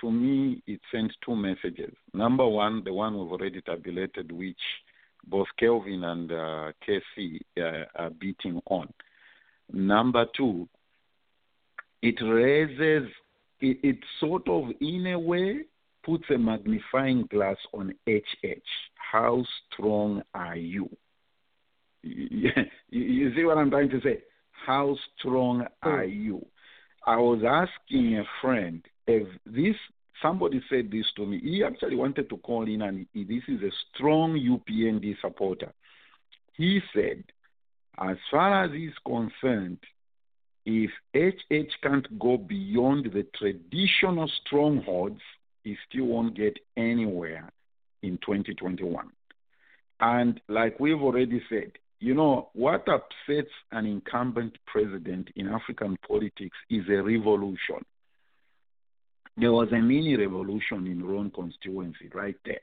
S2: to me, it sends two messages. Number one, the one we've already tabulated, which both Kelvin and uh, KC uh, are beating on. Number two, it raises it, it sort of, in a way, puts a magnifying glass on HH. How strong are you? You, see what I'm trying to say? How strong are hmm. you? I was asking a friend if this somebody said this to me. He actually wanted to call in, and he, this is a strong UPND supporter. He said, as far as he's concerned, if HH can't go beyond the traditional strongholds, he still won't get anywhere in 2021. And like we've already said, you know, what upsets an incumbent president in African politics is a revolution. There was a mini revolution in Roan constituency right there.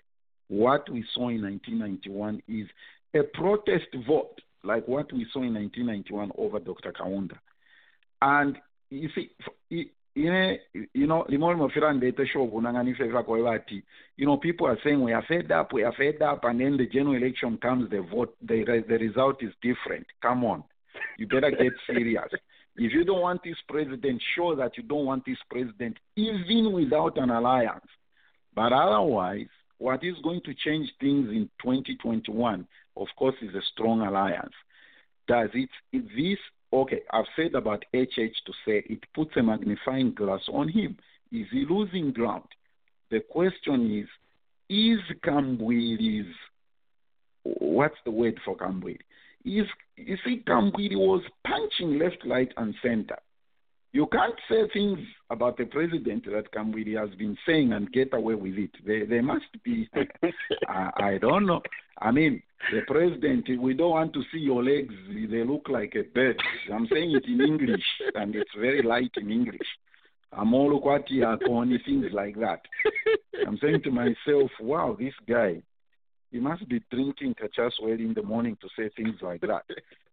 S2: What we saw in 1991 is a protest vote, like what we saw in 1991 over Dr. Kaunda. And you see, ine you know limwe limofira ndete show kunanganisira kwa vati you know people are saying we are fed up we are fed up and then the general election comes the vote the the result is different. Come on. You better get serious. If you don't want this president show that you don't want this president even without an alliance. But otherwise what is going to change things in 2021 of course is a strong alliance. Does it this Okay, I've said about HH to say it puts a magnifying glass on him. Is he losing ground? The question is, is Kambwili's, what's the word for Kambwili? Is, you see, Kambwili was punching left, right, and center. You can't say things about the president that Kambwili has been saying and get away with it. There, there must be, I, I don't know. I mean, the president, we don't want to see your legs. They look like a bird. I'm saying it in English, and it's very light in English. I'm Amolo Kwati Akoni, things like that. I'm saying to myself, wow, this guy, he must be drinking kachasu in the morning to say things like that.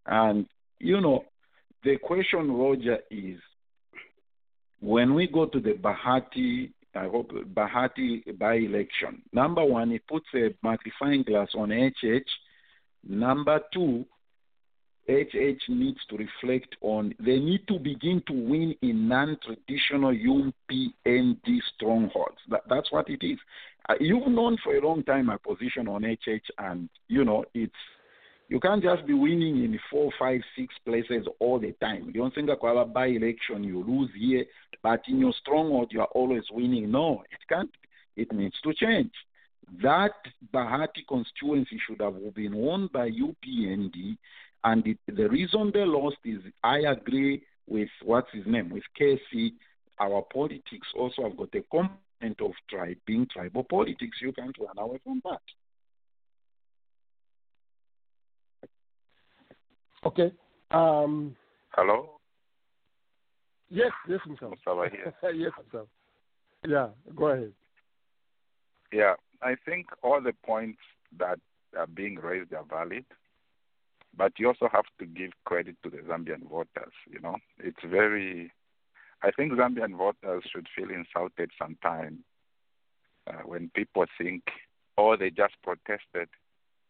S2: And, you know, the question, Roger, is when we go to the Bahati, I hope Bahati by election, number one, it puts a magnifying glass on HH. Number two, HH needs to reflect on, they need to begin to win in non traditional UPND strongholds. That, that's what it is. Uh, you've known for a long time my position on HH, and, you know, it's you can't just be winning in four, five, six places all the time. You don't think that by election you lose here, but in your stronghold you are always winning. No, it can't. It needs to change. That Bahati constituency should have been won by UPND, and it, the reason they lost is I agree with what's his name with KC. Our politics also have got a component of tribe being tribal politics. You can't run away from that.
S3: Okay. Um,
S6: Hello?
S3: Yes, yes, Mr.
S6: Mustafa here.
S3: yes, Mr. Yeah, go ahead.
S6: Yeah, I think all the points that are being raised are valid, but you also have to give credit to the Zambian voters. You know, it's very. I think Zambian voters should feel insulted sometimes uh, when people think, oh, they just protested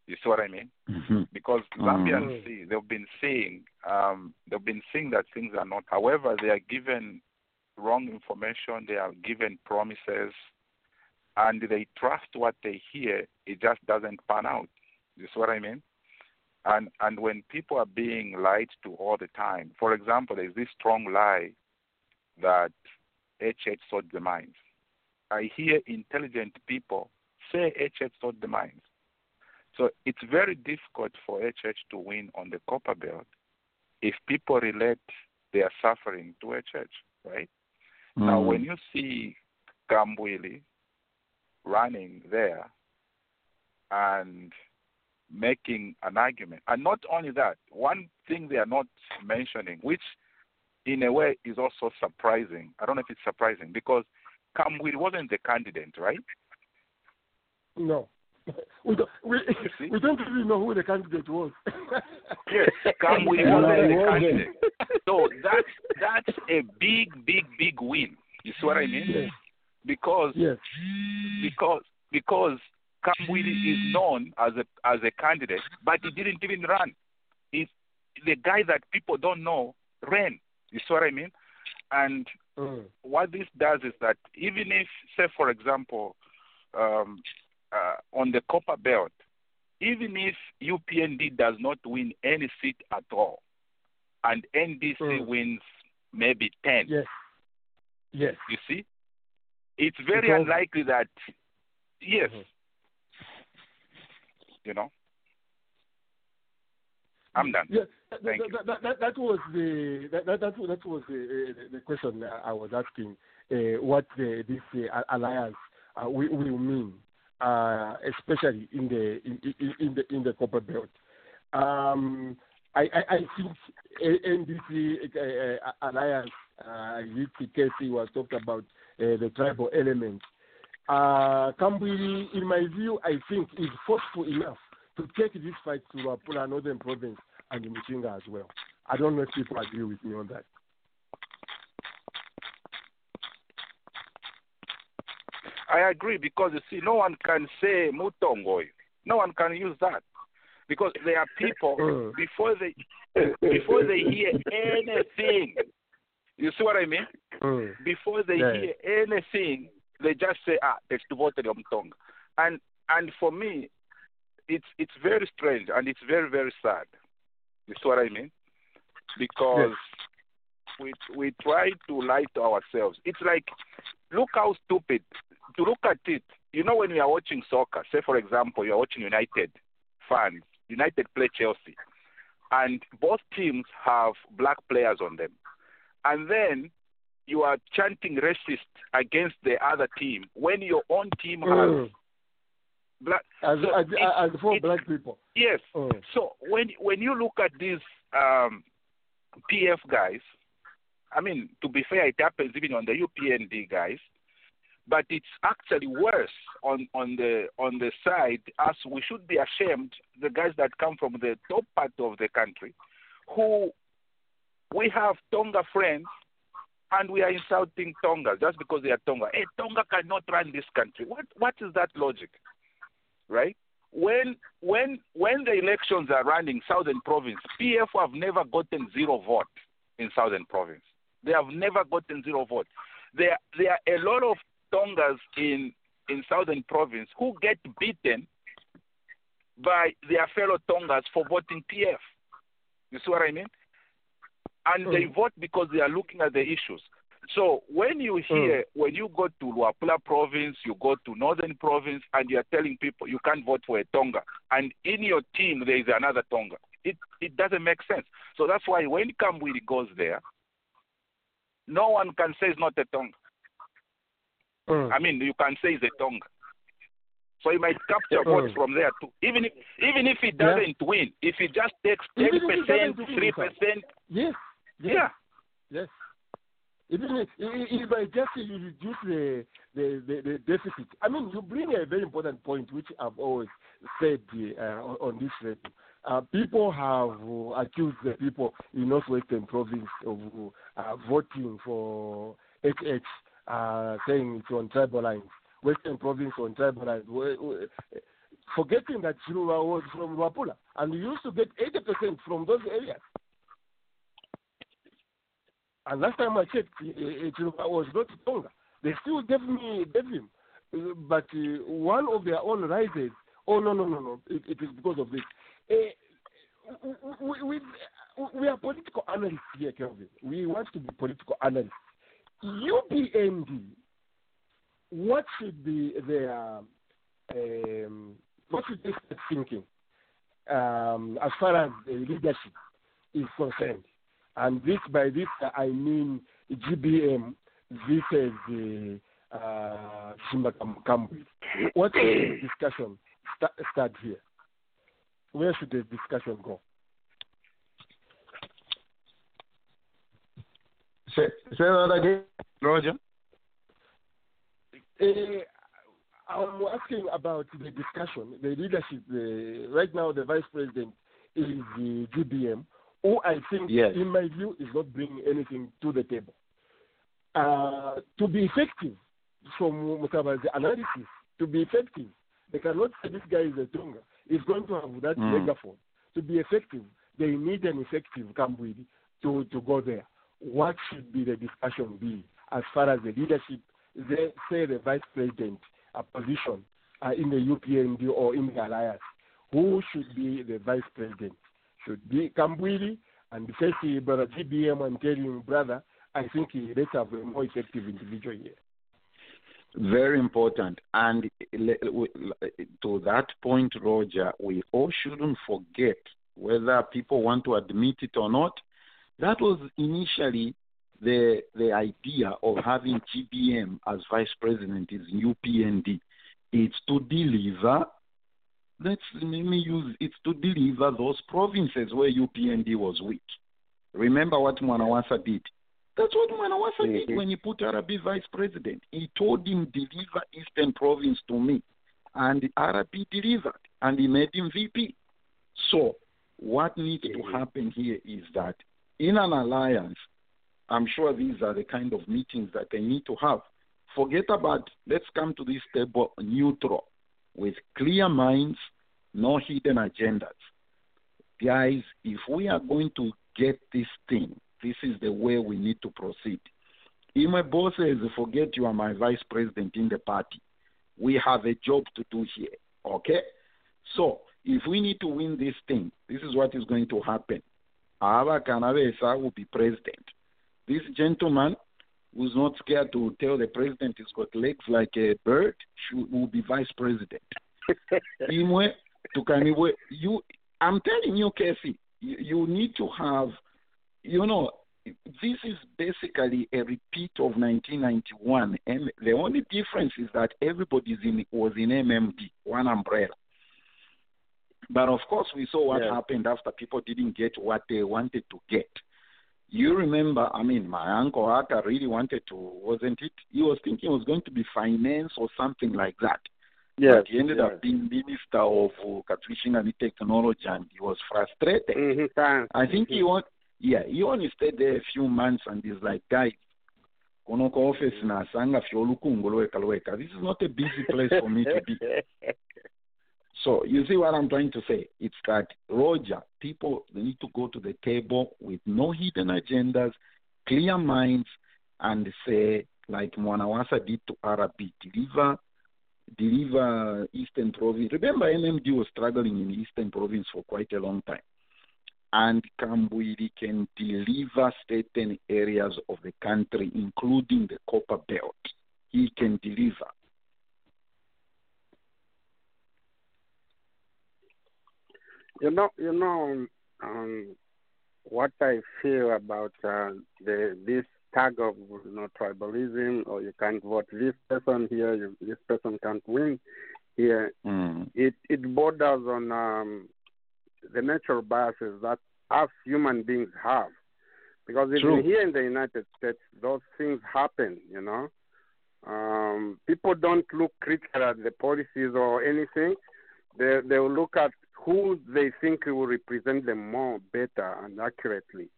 S6: you see what I mean?
S2: Mm-hmm.
S6: Because Zambians mm-hmm. see they've been seeing um, they've been seeing that things are not. However, they are given wrong information. They are given promises, and they trust what they hear. It just doesn't pan out. You see what I mean? And and when people are being lied to all the time, for example, there's this strong lie that HH sought the mines. I hear intelligent people say HH sought the mines. So it's very difficult for a church to win on the Copperbelt if people relate their suffering to a church, right? Now,
S2: Mm.
S6: when you see Kambwili running there and making an argument, and not only that, one thing they are not mentioning, which in a way is also surprising. I don't know if it's surprising because Kambwili wasn't the candidate, right?
S3: No. We don't, we, we don't really know who the candidate was.
S6: Yes, Kambwili
S2: No,
S6: wasn't the candidate. So that's that's a big, big, big win. You see what I mean?
S3: Yes.
S6: Because
S3: yes.
S6: because because Kambwili is known as a as a candidate, but he didn't even run. He's the guy that people don't know ran. You see what I mean? And
S3: Mm.
S6: what this does is that even if, say, for example, um, uh, on the Copperbelt, even if UPND does not win any seat at all, and NDC
S3: Mm.
S6: wins maybe ten,
S3: Yes. Yes.
S6: you see, it's very
S3: Because-
S6: unlikely that, yes,
S3: Mhm.
S6: you know. I'm done.
S3: Yeah, that,
S6: Thank
S3: that, that, that, that was the that, that, that, was the, the question I was asking. Uh, what the, this uh, alliance uh, will, will mean, uh, especially in the in, in, the in the Copperbelt. Um, I, I, I think NDC uh, uh, alliance, uh, which Casey was talking about uh, the tribal element. Uh, in my view, I think is forceful enough to take this fight to Luapula Northern Province and Muchinga as well. I don't know if people agree with me on that.
S6: I agree because you see, no one can say Mutongoy. No one can use that because there are people
S3: Mm.
S6: before they before they hear anything. You see what I mean?
S3: Mm.
S6: Before they
S3: Yeah.
S6: hear anything, they just say, "Ah, it's to vote Mtonga," and and for me, it's it's very strange and it's very very sad. You see what I mean? Because we we try to lie to ourselves. It's like, look how stupid. To look at it, you know, when we are watching soccer, say for example, you are watching United fans, United play Chelsea, and both teams have black players on them, and then you are chanting racist against the other team when your own team has
S3: Mm.
S6: black.
S3: As,
S6: So
S3: as,
S6: it-
S3: as for
S6: it-
S3: black people.
S6: Yes.
S3: Mm.
S6: So when when you look at these um, PF guys, I mean, to be fair, it happens even on the UPND guys, but it's actually worse on on the on the side as we should be ashamed the guys that come from the top part of the country, who we have Tonga friends. And we are insulting Tonga just because they are Tonga. Hey, Tonga cannot run this country. What what is that logic? Right? when when when the elections are running southern province pf have never gotten zero vote in southern province they have never gotten zero vote there there are a lot of tongas in in southern province who get beaten by their fellow tongas for voting pf you see what i mean and they
S3: Mm.
S6: vote because they are looking at the issues so when you hear, when you go to Luapula province, you go to northern province, and you are telling people you can't vote for a Tonga, and in your team there is another Tonga, it it doesn't make sense. So that's why when Kambwili goes there, no one can say it's not a Tonga.
S3: Mm.
S6: I mean, you can say it's a Tonga. So he might capture
S3: Mm.
S6: votes from there too. Even if even if he doesn't win, if he just takes ten
S3: Even if he
S6: percent, three percent,
S3: Yes. yes.
S6: yeah.
S3: Yes. Even if, if I just you reduce the, the, the, the deficit, I mean, you bring a very important point, which I've always said uh, on, on this radio. Uh, people have uh, accused the people in Northwestern Province of uh, voting for HH, uh, saying it's on tribal lines. Western Province on tribal lines. Forgetting that Chiluba was from Luapula, and we used to get 80% from those areas. And last time I checked, it was not Tonga. They still gave me gave him, but uh, one of their own rises. Oh no no no no! It, it is because of this. We, we, we are political analysts here, Kelvin. We want to be political analysts. UPND, what should be their um, what should they start thinking um, as far as the leadership is concerned? And this, by this, I mean GBM versus the uh, Simba Kambi. What should the discussion start, start here? Where should the discussion go?
S2: Say, say that again, Roger.
S3: Uh, I'm asking about the discussion, the leadership. The, right now, the vice president is the GBM, who I think,
S2: Yes.
S3: in my view, is not bringing anything to the table. Uh, to be effective, from Mutaba's analysis, to be effective, they cannot say this guy is a Tonga. He's going to have that
S2: Mm.
S3: megaphone. To be effective, they need an effective Kambwili to, to go there. What should be the discussion be as far as the leadership, they say the vice president a position uh, in the UPND or in the alliance? Who should be the vice president? Should be Kambwili and say, brother GBM and tell him, brother, I think let's have a more effective individual here.
S2: Very important. And to that point, Roger, we all shouldn't forget whether people want to admit it or not. That was initially the the idea of having GBM as vice president is UPND. It's to deliver. Let's let me use. It's to deliver those provinces where UPND was weak. Remember what Mwanawasa did. That's what Mwanawasa did
S7: Mhm.
S2: when he put Arabi vice president. He told him, deliver Eastern Province to me. And Arabi delivered, and he made him VP. So, what needs to
S7: Mhm.
S2: happen here is that in an alliance, I'm sure these are the kind of meetings that they need to have. Forget about, let's come to this table neutral, with clear minds, no hidden agendas. Guys, if we are going to get this thing, this is the way we need to proceed. If my boss says, forget you are my vice president in the party, we have a job to do here, okay? So, if we need to win this thing, this is what is going to happen. Ava Kanavesa will be president. This gentleman who's not scared to tell the president he's got legs like a bird should, will be vice president. Imwe, tukaniwe, you, I'm telling you, Casey, you, you need to have, you know, this is basically a repeat of 1991. And the only difference is that everybody in, was in MMD, one umbrella. But of course, we saw what
S7: Yeah.
S2: happened after people didn't get what they wanted to get. You remember, I mean, my uncle Aka really wanted to, wasn't it? He was thinking it was going to be finance or something like that.
S7: Yes.
S2: But he ended up being minister of uh, and Technology, and he was frustrated.
S8: Mm-hmm.
S2: I think he on, yeah, he only stayed there a few months, and he's like, guys, kuno ko office na sanga fyolukungu lweka lweka. This is not a busy place for me to be. So you see what I'm trying to say? It's that Roger, people they need to go to the table with no hidden agendas, clear minds, and say like Mwanawasa did to Arabi, deliver deliver Eastern Province. Remember, MMD was struggling in Eastern Province for quite a long time. And Kambwili can deliver certain areas of the country, including the Copperbelt. He can deliver.
S8: You know, you know, um, what I feel about uh, the this tag of you know tribalism, or you can't vote this person here, you, this person can't win here.
S2: Mm.
S8: It it borders on um, the natural biases that us human beings have, because even
S2: True.
S8: here in the United States, those things happen. You know, um, people don't look critical at the policies or anything. They they will look at who they think will represent them more better and accurately.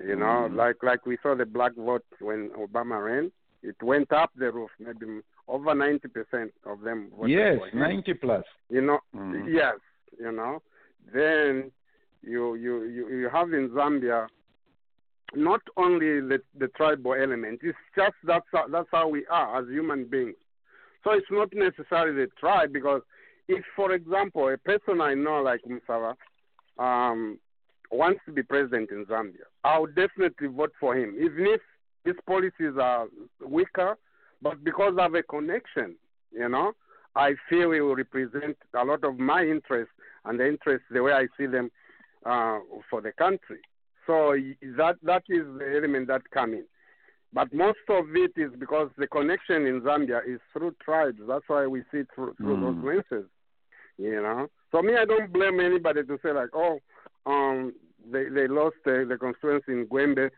S8: You know,
S2: Mm.
S8: like like we saw the black vote when Obama ran, it went up the roof. Maybe over ninety percent of them voted
S2: Yes. 90 plus.
S8: You know,
S2: Mhm.
S8: yes, you know. Then you you you you have in Zambia not only the the tribal element. It's just that's how, that's how we are as human beings. So it's not necessarily the tribe because if, for example, a person I know like Musawa um, wants to be president in Zambia, I would definitely vote for him, even if his policies are weaker. But because have a connection, you know, I feel he will represent a lot of my interests and the interests the way I see them uh, for the country. So that that is the element that come in. But most of it is because the connection in Zambia is through tribes. That's why we see through, through
S2: Mm.
S8: those lenses. You know. So me, I don't blame anybody to say like, oh, um, they they lost the, the constituency in Gwembe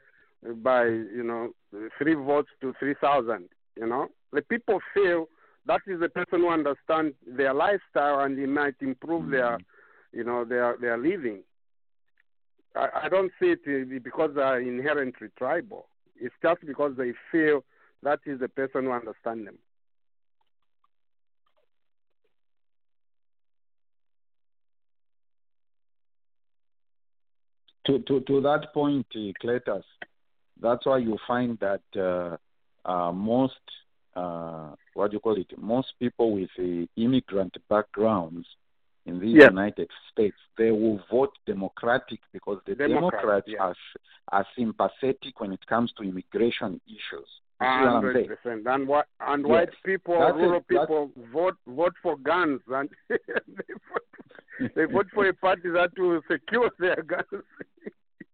S8: by you know three votes to three thousand. You know, the people feel that is the person who understands their lifestyle and he might improve their, you know, their their living. I, I don't see it uh, because they are inherently tribal. It's just because they feel that is the person who understands them.
S2: to to to that point, uh, Cletus, that's why you find that uh, uh, most uh, what do you call it? Most people with uh, immigrant backgrounds in the
S8: Yes.
S2: United States they will vote Democratic because the
S8: Democrat,
S2: Democrats
S8: yes.
S2: are are sympathetic when it comes to immigration issues. You see what I'm
S8: Hundred percent. And what and
S2: Yes.
S8: white people,
S2: That's
S8: rural
S2: it.
S8: People vote vote for guns and they vote, they vote for a party that will secure their guns.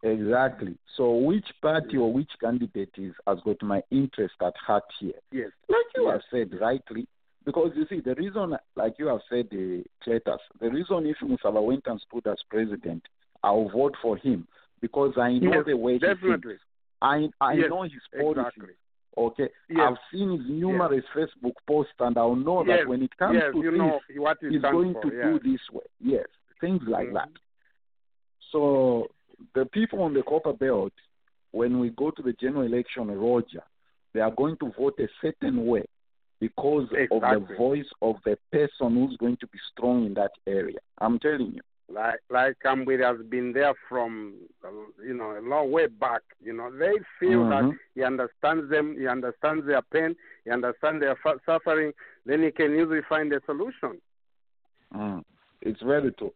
S2: Exactly. So which party or which candidate is has got my interest at heart here?
S8: yes.
S2: Like you
S8: Yes.
S2: have said rightly, because you see the reason, like you have said, uh, Cletus, the reason if Musava went and stood as president, I'll vote for him because I know
S8: Yes,
S2: the way he
S8: Definitely.
S2: thinks. I I
S8: Yes,
S2: know his policies.
S8: Exactly.
S2: Okay,
S8: Yes.
S2: I've seen his numerous Facebook posts, and I'll know that when it comes to
S8: you
S2: this,
S8: know what
S2: he's going
S8: for.
S2: to do this way. Yes, things like
S8: Mhm.
S2: that. So the people on the Copperbelt, when we go to the general election, Roger, they are going to vote a certain way because of the voice of the person who's going to be strong in that area. I'm telling you.
S8: like like Kambwili has been there from you know a long way back. You know they feel
S2: Mhm.
S8: that he understands them, he understands their pain, he understands their suffering. Then he can usually find a solution.
S2: Mm. It's very true.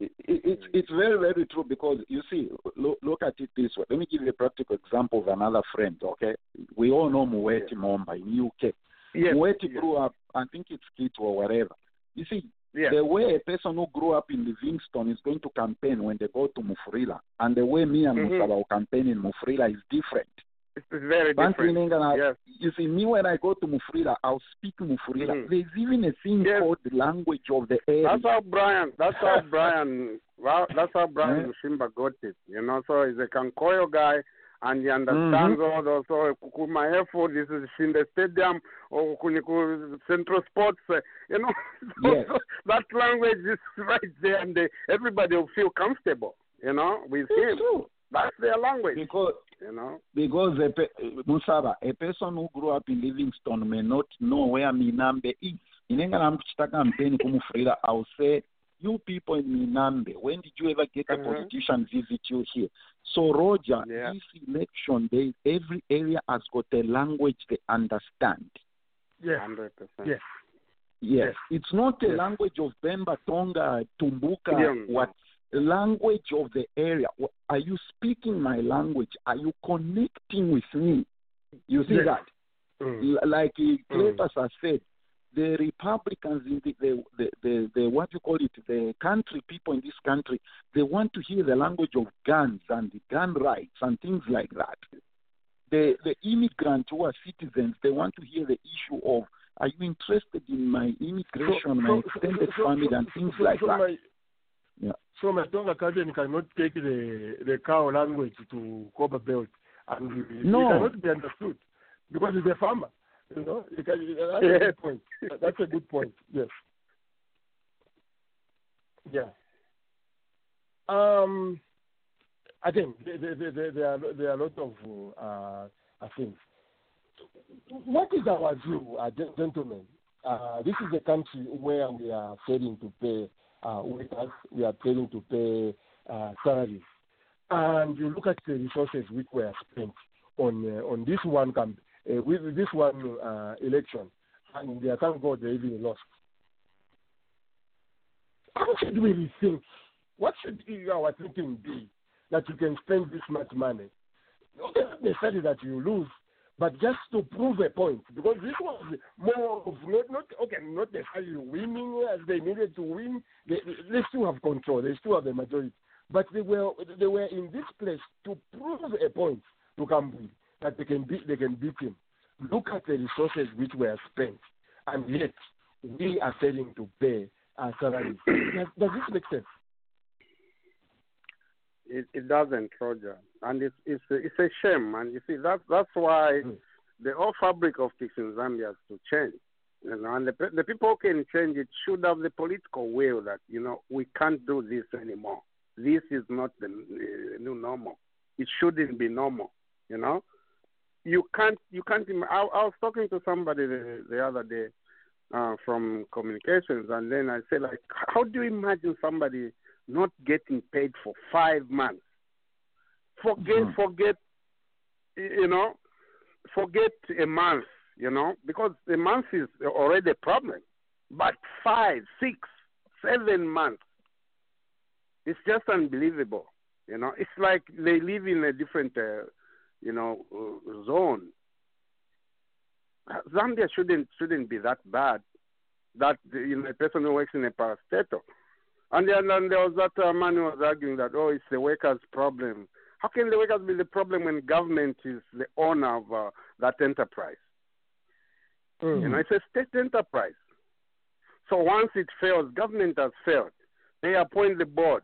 S2: It, it, it's it's very very true because you see, look, look at it this way. Let me give you a practical example of another friend. Okay, we all know Muweti Momba in UK.
S8: Yes,
S2: Muweti
S8: yes,
S2: grew up, I think it's Kitwe or whatever. You see,
S8: yes.
S2: the way a person who grew up in Livingstone is going to campaign when they go to Mufulira, and the way me and
S8: Mhm.
S2: Musaba will campaign in Mufulira is different.
S8: It's, very
S2: Frankly,
S8: different.
S2: Nengana,
S8: Yes,
S2: you see, me when I go to Mufulira, I'll speak Mufulira.
S8: Mhm.
S2: There's even a thing
S8: Yes.
S2: called the language of the area.
S8: that's how Brian. That's how Brian. Well, that's how Brian. Mushimba got it. You know, so he's a Kankoyo guy. And he understands all those. So, Kukuma Airport, this is Shinde Stadium, or Kuniku Central Sports. uh, You know, so,
S2: Yes.
S8: so that language is right there, and they, everybody will feel comfortable. You know, with
S2: It's
S8: him.
S2: true.
S8: That's their language.
S2: Because
S8: You know.
S2: because a pe- Musaba, a person who grew up in Livingstone may not know where Minambe is. Inengana mkuchita campaign kumufurira, I'll say, you people in Minambe, when did you ever get a
S8: Mhm.
S2: politician visit you here? So Roger,
S8: Yeah.
S2: this election day, every area has got a language they understand.
S3: Yes.
S8: Hundred percent.
S3: Yes.
S2: Yes,
S3: Yes.
S2: it's not a
S3: Yes.
S2: language of Bemba, Tonga, Tumbuka,
S8: Yeah.
S2: what language of the area. Are you speaking my language? Are you connecting with me? You see
S3: Yes.
S2: that?
S3: Mm.
S2: L- Like uh, Cletus has said, the Republicans in the, the, the, the, the what you call it, the country people in this country, they want to hear the language of guns and the gun rights and things like that. The the immigrants who are citizens, they want to hear the issue of are you interested in my immigration, my extended family, and things
S3: so,
S2: like
S3: so
S2: that?
S3: My,
S2: Yeah.
S3: So my Tonga cousin cannot take the the cow language to Copperbelt, and it
S2: No.
S3: cannot be understood because he's a farmer. You know, it can, that's a good point. That's a good point. Yes. Yeah. Um, again, there, there, there, there are there are a lot of uh, uh, things. What is our view, uh, gentlemen? Uh, this is a country where we are failing to pay uh, workers, we are failing to pay uh, salaries, and you look at the resources which were spent on uh, on this one camp, uh, with this one uh, election, and they thank God they even lost. How should we rethink? What should our thinking be that you can spend this much money? Not necessarily that you lose, but just to prove a point, because this was more of not, not okay, not necessarily winning as they needed to win. They, they still have control. They still have the majority, but they were they were in this place to prove a point to Kambwili that they can beat they can beat him. Look at the resources which were spent, and yet we are failing to pay our salaries. does, does this make sense?
S8: It, it doesn't, Roger, and it's it's a, it's a shame. And you see, that's that's why
S3: Mm.
S8: the whole fabric of things in Zambia has to change. You know, and the the people who can change it should have the political will that you know we can't do this anymore. This is not the uh, new normal. It shouldn't be normal. You know, you can't you can't. Im- I, I was talking to somebody the, the other day uh, from communications, and then I said like, how do you imagine somebody not getting paid for five months? Forget,
S2: Mhm.
S8: forget, you know, forget a month, you know, because a month is already a problem. But five, six, seven months, it's just unbelievable. You know, it's like they live in a different, uh, you know, uh, zone. Zambia shouldn't shouldn't be that bad. That you know, a person who works in a parastatal. And then and there was that uh, man who was arguing that oh, it's the workers' problem. How can the workers be the problem when government is the owner of uh, that enterprise? You know, it's a state enterprise. So once it fails, government has failed. They appoint the board,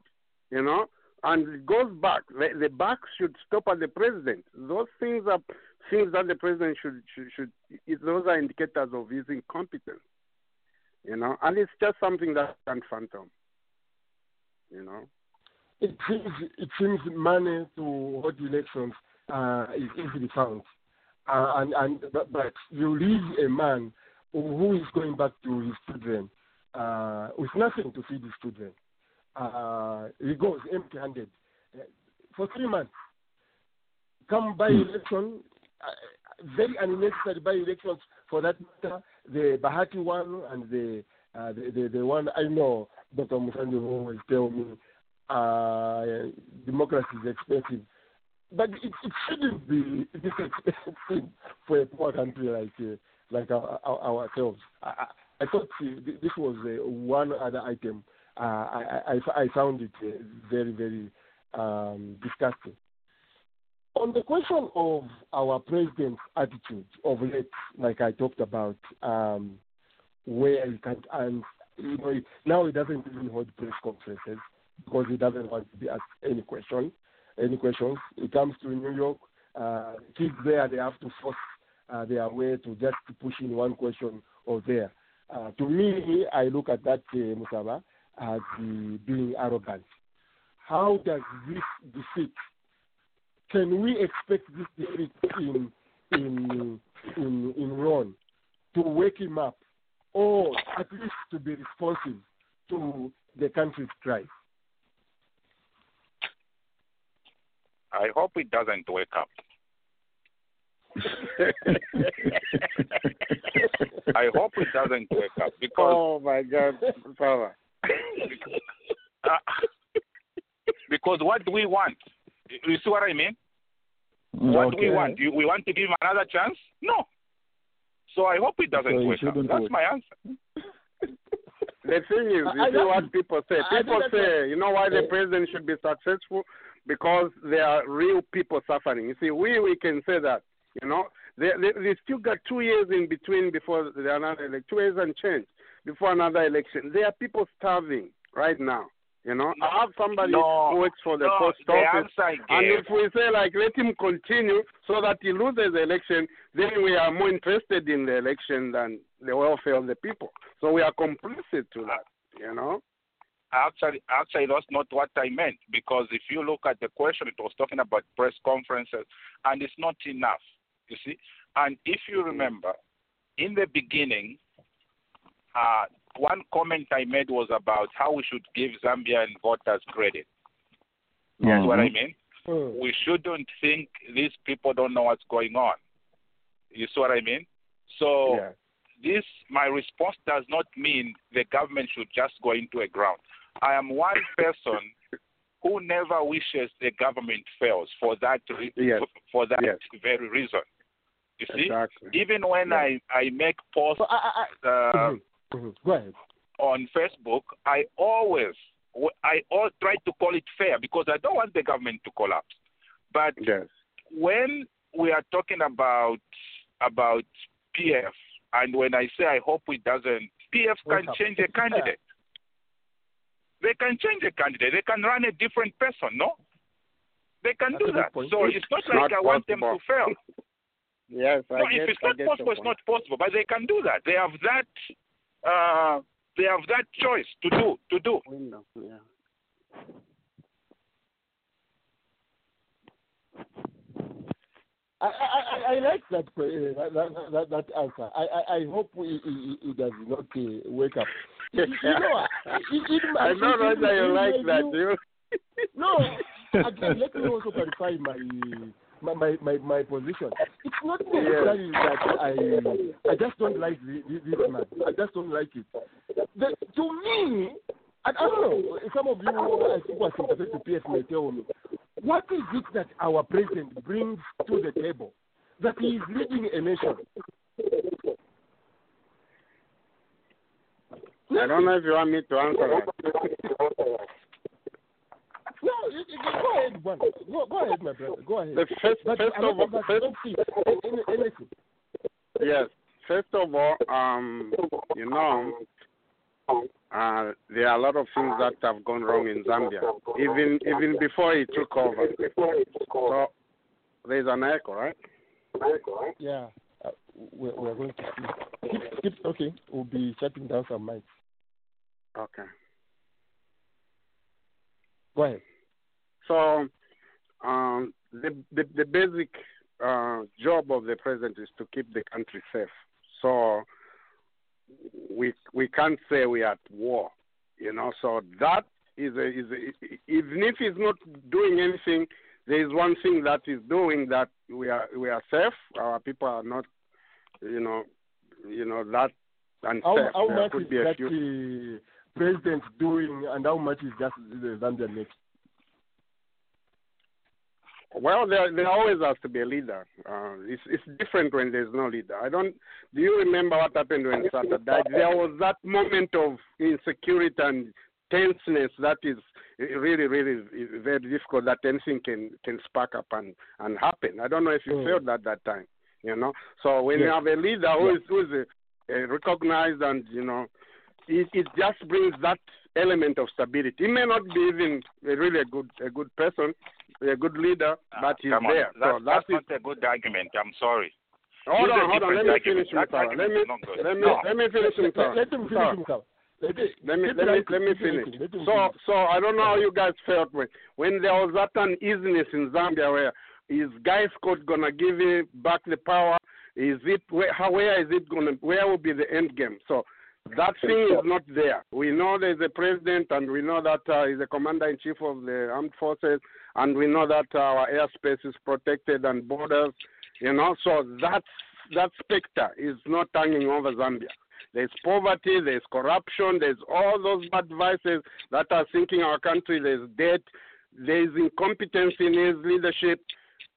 S8: you know, and it goes back. The, the back should stop at the president. Those things are things that the president should should, should it, those are indicators of his incompetence, you know, and it's just something that can't phantom, you know.
S3: it seems it seems money to hold elections uh, is easily found, uh, and and but, but you leave a man who is going back to his children uh, with nothing to feed his children. Uh, he goes empty-handed uh, for three months. Come by election, uh, very unnecessary by elections for that matter. The Bahati one and the uh, the, the the one I know Dr. Musandi always tell me uh, democracy is expensive. But it, it shouldn't be this expensive for a poor country like uh, like our, our, ourselves. I, I, I thought uh, this was uh, one other item. Uh, I, I, I found it uh, very, very um, disgusting. On the question of our president's attitude of late, like I talked about, um, where he can and you know now he doesn't even hold press conferences because he doesn't want to be asked any question, any questions. He comes to New York, uh, kids there they have to force uh, their way to just push in one question or there. Uh, to me, I look at that uh, Musaba as the being arrogant. How does this defeat? Can we expect this defeat in in in in Roan to wake him up, or at least to be responsive to the country's cries?
S6: I hope it doesn't wake up. I hope it doesn't wake up because
S8: Oh my God, Father.
S6: uh, because what do we want? You see what I mean? What do we want? Do we want to give him another chance? No. So I hope it doesn't
S2: So he
S6: wake up.
S2: shouldn't
S6: That's my answer.
S8: The thing is, you
S3: I- I
S8: see what people say. People say, you know why the president should be successful? Because there are real people suffering. You see, we we can say that. You know, they they, they still got two years in between before the another election, two years and change before another election. There are people starving right now. You know, I have somebody
S6: No,
S8: who works for the
S6: no,
S8: post
S6: the
S8: office. And if we say like let him continue so that he loses the election, then we are more interested in the election than the welfare of the people. So we are complicit to that. You know.
S6: actually, actually, that's not what I meant because if you look at the question, it was talking about press conferences, and it's not enough. You see, and if you mm-hmm. remember, in the beginning, uh, one comment I made was about how we should give Zambian voters credit. That's what I mean.
S3: Hmm.
S6: We shouldn't think these people don't know what's going on. You see what I mean? So
S8: Yeah.
S6: this my response does not mean the government should just go into a ground. I am one person who never wishes the government fails for that re-
S8: Yes.
S6: for that
S8: Yes.
S6: very reason. You see,
S8: Exactly.
S6: even when
S3: Yeah.
S6: I I make posts
S3: So I, I, I,
S6: uh,
S3: mhm, mhm. Go ahead.
S6: on Facebook, I always I all try to call it fair because I don't want the government to collapse. But
S8: Yes.
S6: when we are talking about about PF, and when I say I hope it doesn't, PF can change a candidate. They can change a candidate. They can run a different person. No, they can
S3: That's
S6: do that.
S3: point.
S6: So
S8: It's
S6: not
S8: not
S6: like I want them to fail.
S8: Yes, I
S6: no,
S8: get,
S6: if it's
S8: I
S6: not possible, it's
S8: point.
S6: not possible. But they can do that. They have that. Uh, they have that choice to do. To do.
S8: Window, yeah.
S3: I, I, I like that, uh, that, that, that, that answer. I, I, I hope he, he, he does not uh, wake up. You, you know, in, in
S8: I know, Roger, you like that, you.
S3: No, again, let me also clarify my my my, my, my position. It's not necessarily that I I just don't like the, the, this man. I just don't like it. The, to me, I, I don't know. Some of you, I think, who are sympathetic to PF may tell me, what is it that our president brings to the table that he is leading a nation?
S8: I don't know if you want me to answer that.
S3: No, you, you, go ahead, one. Go, go ahead, my brother. Go ahead.
S8: First,
S3: But
S8: first of all, first,
S3: don't see anything.
S8: yes, first of all, um, you know, uh, there are a lot of things that have gone wrong in Zambia, even even before he took over. So there's an echo, right?
S3: Yeah, uh, we're, we're going to see. Keep, keep, okay, we'll be shutting down some mics.
S8: Okay.
S3: Go ahead.
S8: So um, the, the the basic uh, job of the president is to keep the country safe. So we we can't say we are at war, you know. So that is a, is a, even if he's not doing anything, there is one thing that he's doing that we are we are safe. Our people are not, you know, you know that unsafe.
S3: How, how much
S8: could
S3: is
S8: be
S3: that
S8: few.
S3: the president doing, and how much is just the Zambian nation?
S8: Well, there there always has to be a leader. Uh, it's it's different when there's no leader. I don't. Do you remember what happened when Sata died? There was that moment of insecurity and tenseness that is really really very difficult. That anything can can spark up and and happen. I don't know if you
S3: Mm.
S8: felt that that time. You know. So when you have a leader who is who is uh, uh, recognized and you know, it it just brings that element of stability. He may not be even a really a good a good person, a good leader, but he's
S6: Ah, Come
S8: there.
S6: That's,
S8: so
S6: that's
S8: that's it.
S6: not a good argument. I'm sorry.
S8: Hold on, hold on. Let me finish,
S6: That
S8: Let me
S6: not good.
S8: let me
S6: No.
S8: let me finish,
S3: Let,
S8: Mutara.
S3: let him finish himself. Let, it-
S8: Let me let me let me finish.
S3: writing, let him
S8: So so I don't know how you guys felt when when there was that uneasiness in Zambia where is Guy Scott gonna give it back the power? Is it where how where is it gonna where will be the end game? So that thing is not there. We know there's a president, and we know that uh, he's the commander in chief of the armed forces, and we know that our airspace is protected and borders. You know, so that's that specter is not hanging over Zambia. There's poverty, there's corruption, there's all those bad vices that are sinking our country. There's debt, there's incompetence in his leadership,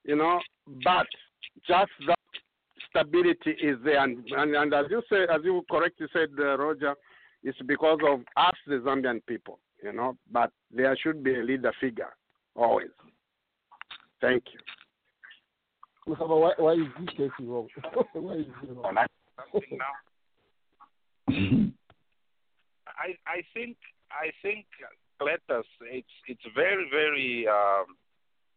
S8: you know. But just that stability is there, and and, and as you say, as you correctly said, uh, Roger, it's because of us, the Zambian people, you know. But there should be a leader figure always. Thank you.
S3: Mustafa, why, why is this case wrong? why is he wrong?
S6: I, now, I I think I think Cletus, it's it's very very. Um,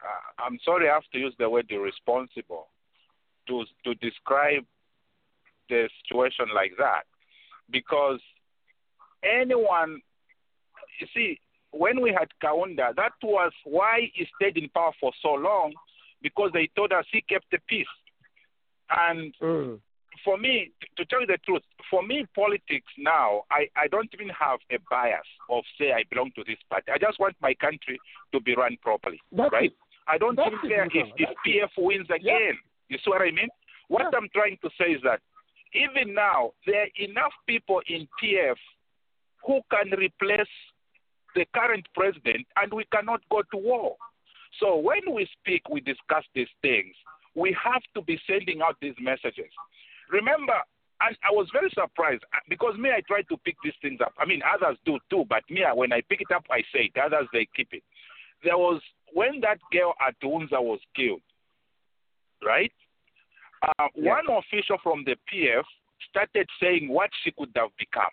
S6: uh, I'm sorry, I have to use the word irresponsible to to describe the situation like that, because anyone, you see, when we had Kaunda, that was why he stayed in power for so long, because they told us he kept the peace, and
S3: Mm.
S6: for me, to tell you the truth, for me, politics now, I, I don't even have a bias of say I belong to this party. I just want my country to be run properly,
S3: That's
S6: right?
S3: it.
S6: I don't
S3: That's
S6: even care if, if PF wins again. You see what I mean? What
S3: Yeah.
S6: I'm trying to say is that even now, there are enough people in PF who can replace the current president, and we cannot go to war. So when we speak, we discuss these things. we have to be sending out these messages. Remember, and I was very surprised uh, because me, I try to pick these things up. I mean, others do too, but me, when I pick it up, I say it. Others, they keep it. There was, when that girl at Tunza was killed, right? Uh,
S8: Yeah.
S6: One official from the PF started saying what she could have become.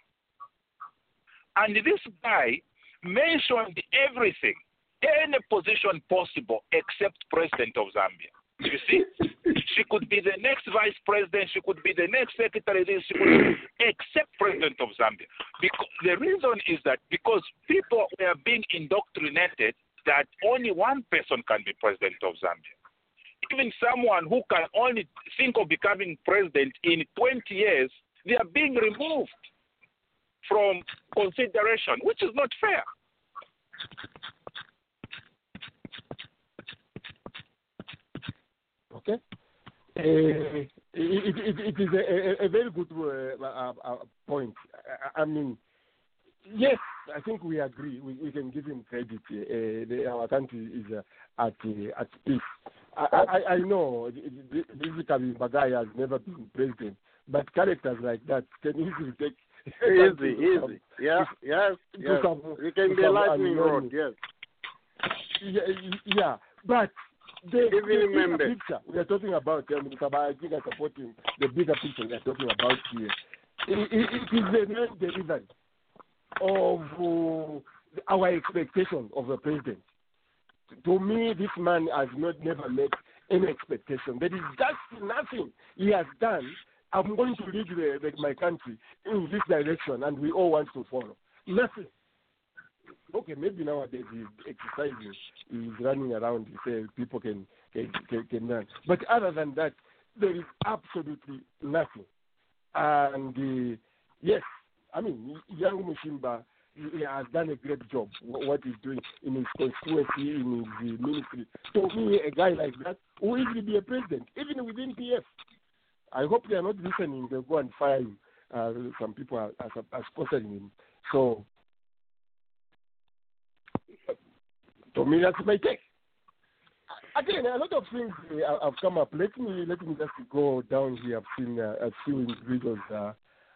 S6: And this guy mentioned everything, any position possible except president of Zambia. You see, she could be the next vice president, she could be the next secretary, this, she could be, except president of Zambia. Because the reason is that because people were being indoctrinated that only one person can be president of Zambia. Even someone who can only think of becoming president in 20 years, they are being removed from consideration, which is not fair.
S3: Okay. Uh, it, it, it is a, a, very good uh, uh, uh, point. I, I mean, yes, I think we agree. We, we can give him credit. Uh, the, our country is uh, at at peace. I, I, I know basically Bagai has never been president, but characters like that can easily take
S8: Easy, easy. Yeah, yes, yes. It can be a lightning rod, yes.
S3: yeah, yeah, but the,
S8: Even
S3: the bigger
S8: remember-
S3: picture we are talking about, I mean, I think I support him. The bigger picture we are talking about here, it, it, it is the main delivery of uh, our expectation of the president. To me, this man has not never met any expectation. There is just nothing he has done. I'm going to lead the, the, my country in this direction, and we all want to follow. Nothing okay, maybe nowadays he's exercising, he's running around, he says people can, can, can, can run. But other than that, there is absolutely nothing. And uh, yes, I mean, young Mushimba he has done a great job, what he's doing in his constituency, in his ministry. So, me, a guy like that will easily be a president, even within PF. I hope they are not listening. They'll go and fire him. Uh, some people are, are, are sponsoring him. So to me, that's my take. Again, a lot of things uh, have come up. Let me let me just go down here. I've seen uh, a few individuals uh,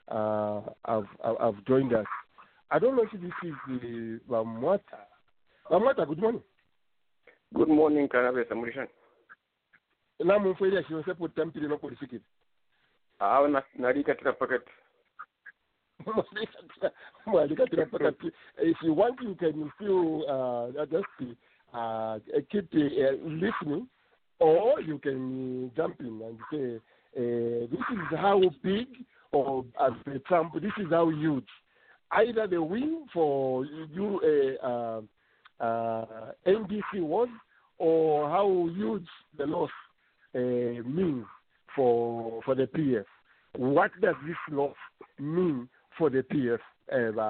S3: uh, have, have joined us. I don't know if this is uh, Vamwata. Vamwata, good morning.
S9: Good morning, Kanabe Samurishan.
S3: namumfwere chiyonse kuti tampire nokulifikira
S9: Awo na- nalikatira pakati.
S3: mwalikatira pakati if you want you can still uh, just uh, keep uh, listening or you can jump in and say uh, this is how big or as per Trump this is how huge either the win for you uh, uh, uh, was or how huge the loss uh, means for for the PF. What does this loss mean for the PF, uh,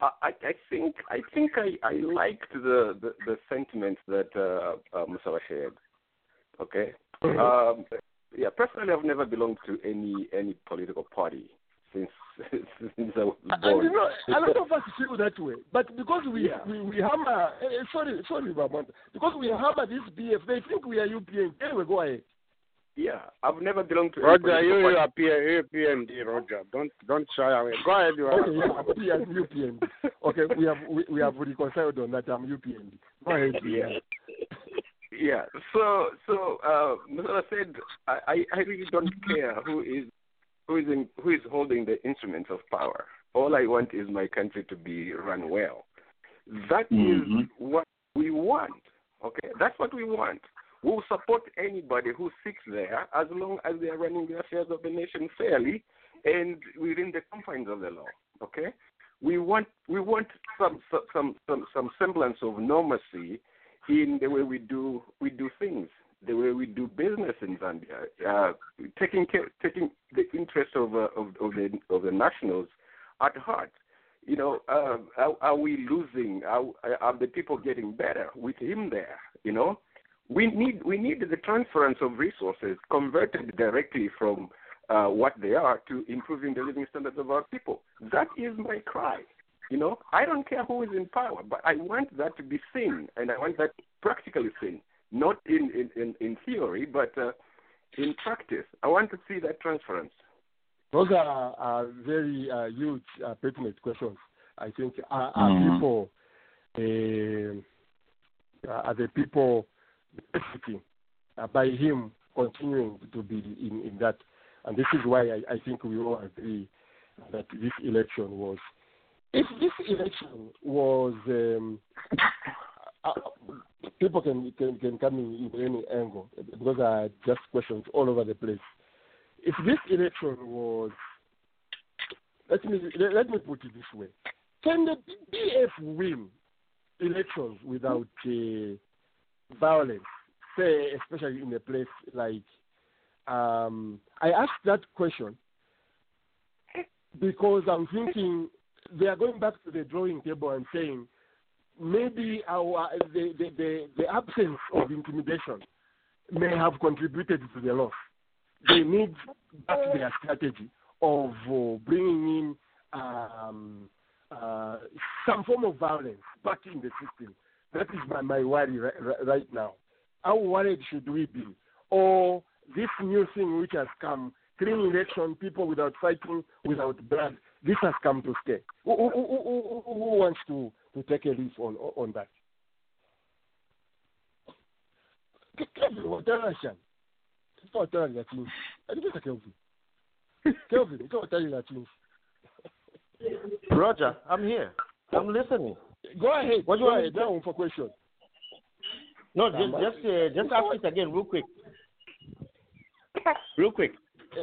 S9: I, I I think I think I, I liked the, the, the sentiments that uh, uh, Musawa shared. Okay. Um, yeah, personally, I've never belonged to any any political party since since I was
S3: And you know, a lot of us feel that way. But because we
S9: Yeah.
S3: we, we hammer, eh, sorry, sorry, Bamwat, because we hammer this PF, they think we are UPN. Anyway, go ahead.
S9: Yeah, I've never belonged to
S8: Roger, you, you
S9: party.
S8: are P- you are PND, Roger. Don't don't shy away. Go ahead, you are.
S3: Okay, yeah, we are Okay, we have we, we have reconciled on that. I'm UPN. Go ahead.
S9: yeah. Yeah. So so uh Musawa said I, I I really don't care who is who is in, who is holding the instruments of power. All I want is my country to be run well. That is
S2: Mhm.
S9: what we want. Okay? That's what we want. We'll support anybody who seeks there as long as they are running the affairs of the nation fairly and within the confines of the law. Okay? We want we want some some some some semblance of normalcy in the way we do we do things, the way we do business in Zambia, uh, taking care, taking the interest of, uh, of of the of the nationals at heart. You know, uh, are, are we losing? Are, are the people getting better with him there? You know, we need we need the transference of resources converted directly from uh, what they are to improving the living standards of our people. That is my cry. You know, I don't care who is in power, but I want that to be seen, and I want that practically seen. Not in, in, in, in theory, but uh, in practice. I want to see that transference.
S3: Those are, are very uh, huge, uh, pertinent questions. I think are, are
S2: Mhm.
S3: people, uh, are the people benefiting uh, by him continuing to be in, in that? And this is why I, I think we all agree that this election was. If this election was, um, uh, people can, can can come in, in any angle because are just questions all over the place. If this election was, let me let, me put it this way: Can the PF win elections without uh, violence? Say, especially in a place like um, I asked that question because I'm thinking they are going back to the drawing table and saying maybe our the, the, the, the absence of intimidation may have contributed to the loss. They need back their strategy of uh, bringing in um, uh, some form of violence back in the system. That is my, my worry right, right now. How worried should we be? Or this new thing which has come, clean election, people without fighting, without blood, this has come to stay. Who, who, who, who, who wants to, to take a leaf on, on that? Kelvin, watala shani. Sasa watala ni latinsi. Alipesa Kelvin. Kelvin, ika watala ni latinsi.
S7: Roger, I'm here. I'm listening.
S3: Go ahead.
S7: What do you want
S3: ahead. Now for question.
S7: No, just just uh, just ask it again, real quick. Real quick.
S3: Uh,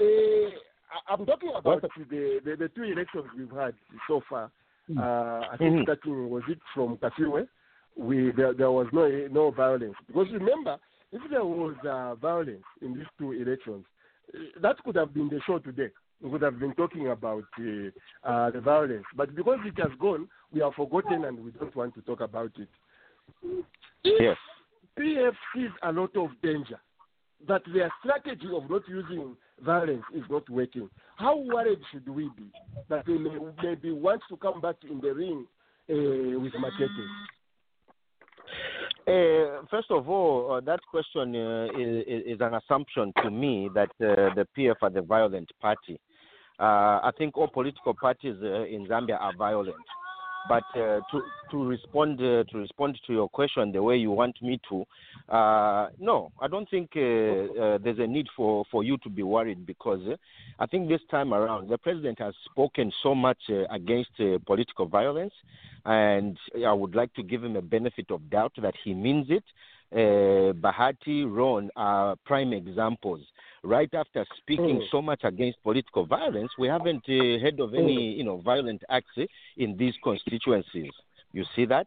S3: I- I'm talking about the, the, the two elections we've had so far. Uh, I think
S7: Mhm.
S3: starting was it from Kasiwe, we there, there was no no violence because remember if there was uh, violence in these two elections, that could have been the show today. We could have been talking about uh, uh, the violence, but because it has gone, we have forgotten and we don't want to talk about it.
S7: Yes.
S3: PF sees a lot of danger, that their strategy of not using violence is not working. How worried should we be that they may maybe want to come back in the ring uh, with machetes?
S7: Uh, first of all, uh, that question uh, is, is an assumption to me that uh, the PF are the violent party. Uh, I think all political parties uh, in Zambia are violent. But uh, to to respond uh, to respond to your question the way you want me to, uh, no, I don't think uh, uh, there's a need for, for you to be worried because uh, I think this time around the president has spoken so much against political violence, and I would like to give him a benefit of doubt that he means it. Uh, Bahati, Roan are prime examples. Right after speaking
S3: Mm.
S7: so much against political violence, we haven't uh, heard of any, you know, violent acts uh, in these constituencies. You see that?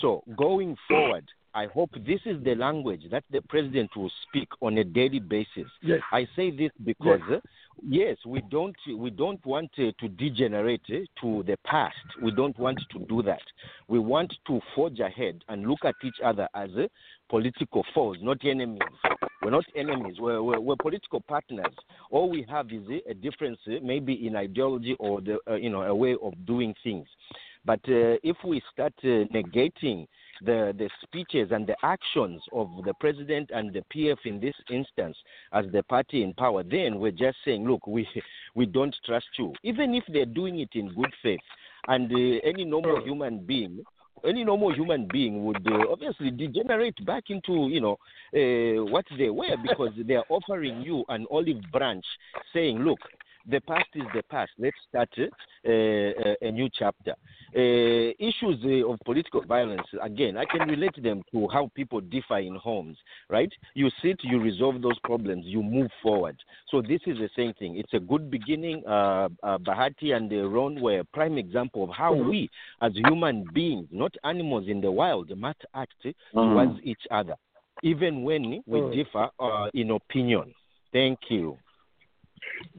S7: So going forward, I hope this is the language that the president will speak on a daily basis.
S3: Yes.
S7: I say this because uh, yes, we don't we don't want uh, to degenerate uh, to the past. We don't want to do that. We want to forge ahead and look at each other as uh, political foes, not enemies. We're not enemies. We're, we're, we're political partners. All we have is uh, a difference, maybe in ideology or the uh, you know a way of doing things. But uh, if we start uh, negating the, the speeches and the actions of the president and the PF in this instance as the party in power, then we're just saying, look, we, we don't trust you. Even if they're doing it in good faith, and uh, any normal human being any normal human being would uh, obviously degenerate back into you know uh, what they were because they are offering you an olive branch saying look the past is the past. Let's start uh, uh, a new chapter. Uh, issues uh, of political violence again i can relate them to how people differ in homes right? You sit you resolve those problems you move forward. So this is the same thing. It's a good beginning. Uh, uh, bahati and uh, Roan were a prime example of how we as human beings not animals in the wild must act towards each other even when we
S3: Mm.
S7: differ uh, in opinion. Thank you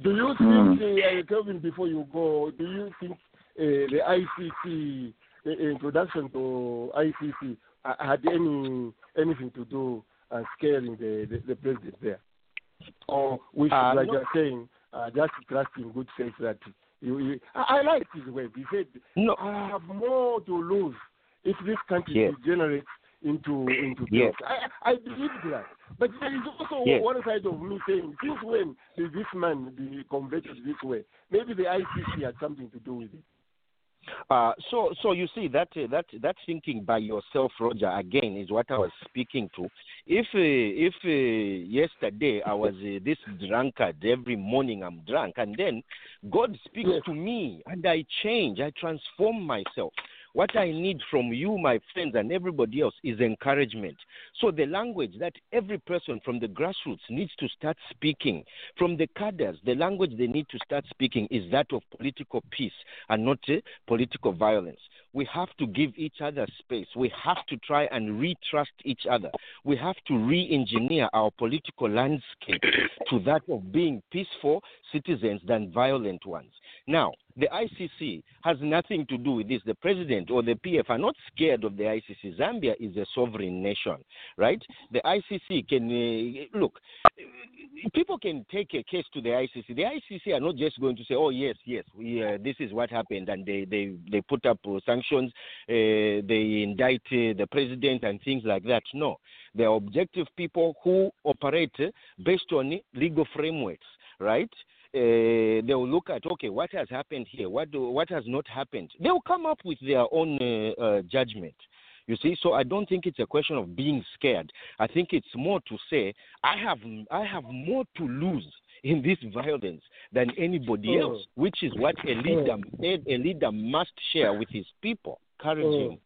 S3: Do you think, uh, Kelvin, before you go, do you think uh, the ICC, the introduction to ICC, uh, had any anything to do uh, scaring the, the, the president there? Or we should,
S7: Uh,
S3: like
S7: no.
S3: you're saying, uh, just trust in good faith that you, you I, I like his way. He said,
S7: no
S3: I have more to lose if this country
S7: Yes.
S3: degenerates into into
S7: Yes.
S3: I I believe that. But there is also
S7: Yes.
S3: one side of me saying, since when did this man be converted this way? Maybe the ICC had something to do with it.
S7: Uh, so, so you see that uh, that that thinking by yourself, Roger, again is what I was speaking to. If uh, if uh, yesterday I was uh, this drunkard, every morning I'm drunk, and then God speaks
S3: Yes.
S7: to me, and I change, I transform myself. What I need from you, my friends, and everybody else is encouragement. So the language that every person from the grassroots needs to start speaking, from the cadres, the language they need to start speaking is that of political peace and not uh, political violence. We have to give each other space. We have to try and retrust each other. We have to re engineer our political landscape to that of being peaceful citizens than violent ones. Now, the ICC has nothing to do with this. The president or the PF are not scared of the ICC. Zambia is a sovereign nation, right? The ICC can uh, look. People can take a case to the ICC. The ICC are not just going to say, "Oh yes, yes, we, uh, this is what happened," and they they they put up uh, sanctions, uh, they indict uh, the president and things like that. No, they are objective people who operate uh, based on legal frameworks, right? uh, they will look at okay, what has happened here? What do, what has not happened? They will come up with their own uh, uh, judgment. You see, so I don't think it's a question of being scared. I think it's more to say I have I have more to lose in this violence than anybody
S3: Oh.
S7: else, which is what a mm. leader a, a leader must share with his people. Courage
S3: mm.
S7: Oh.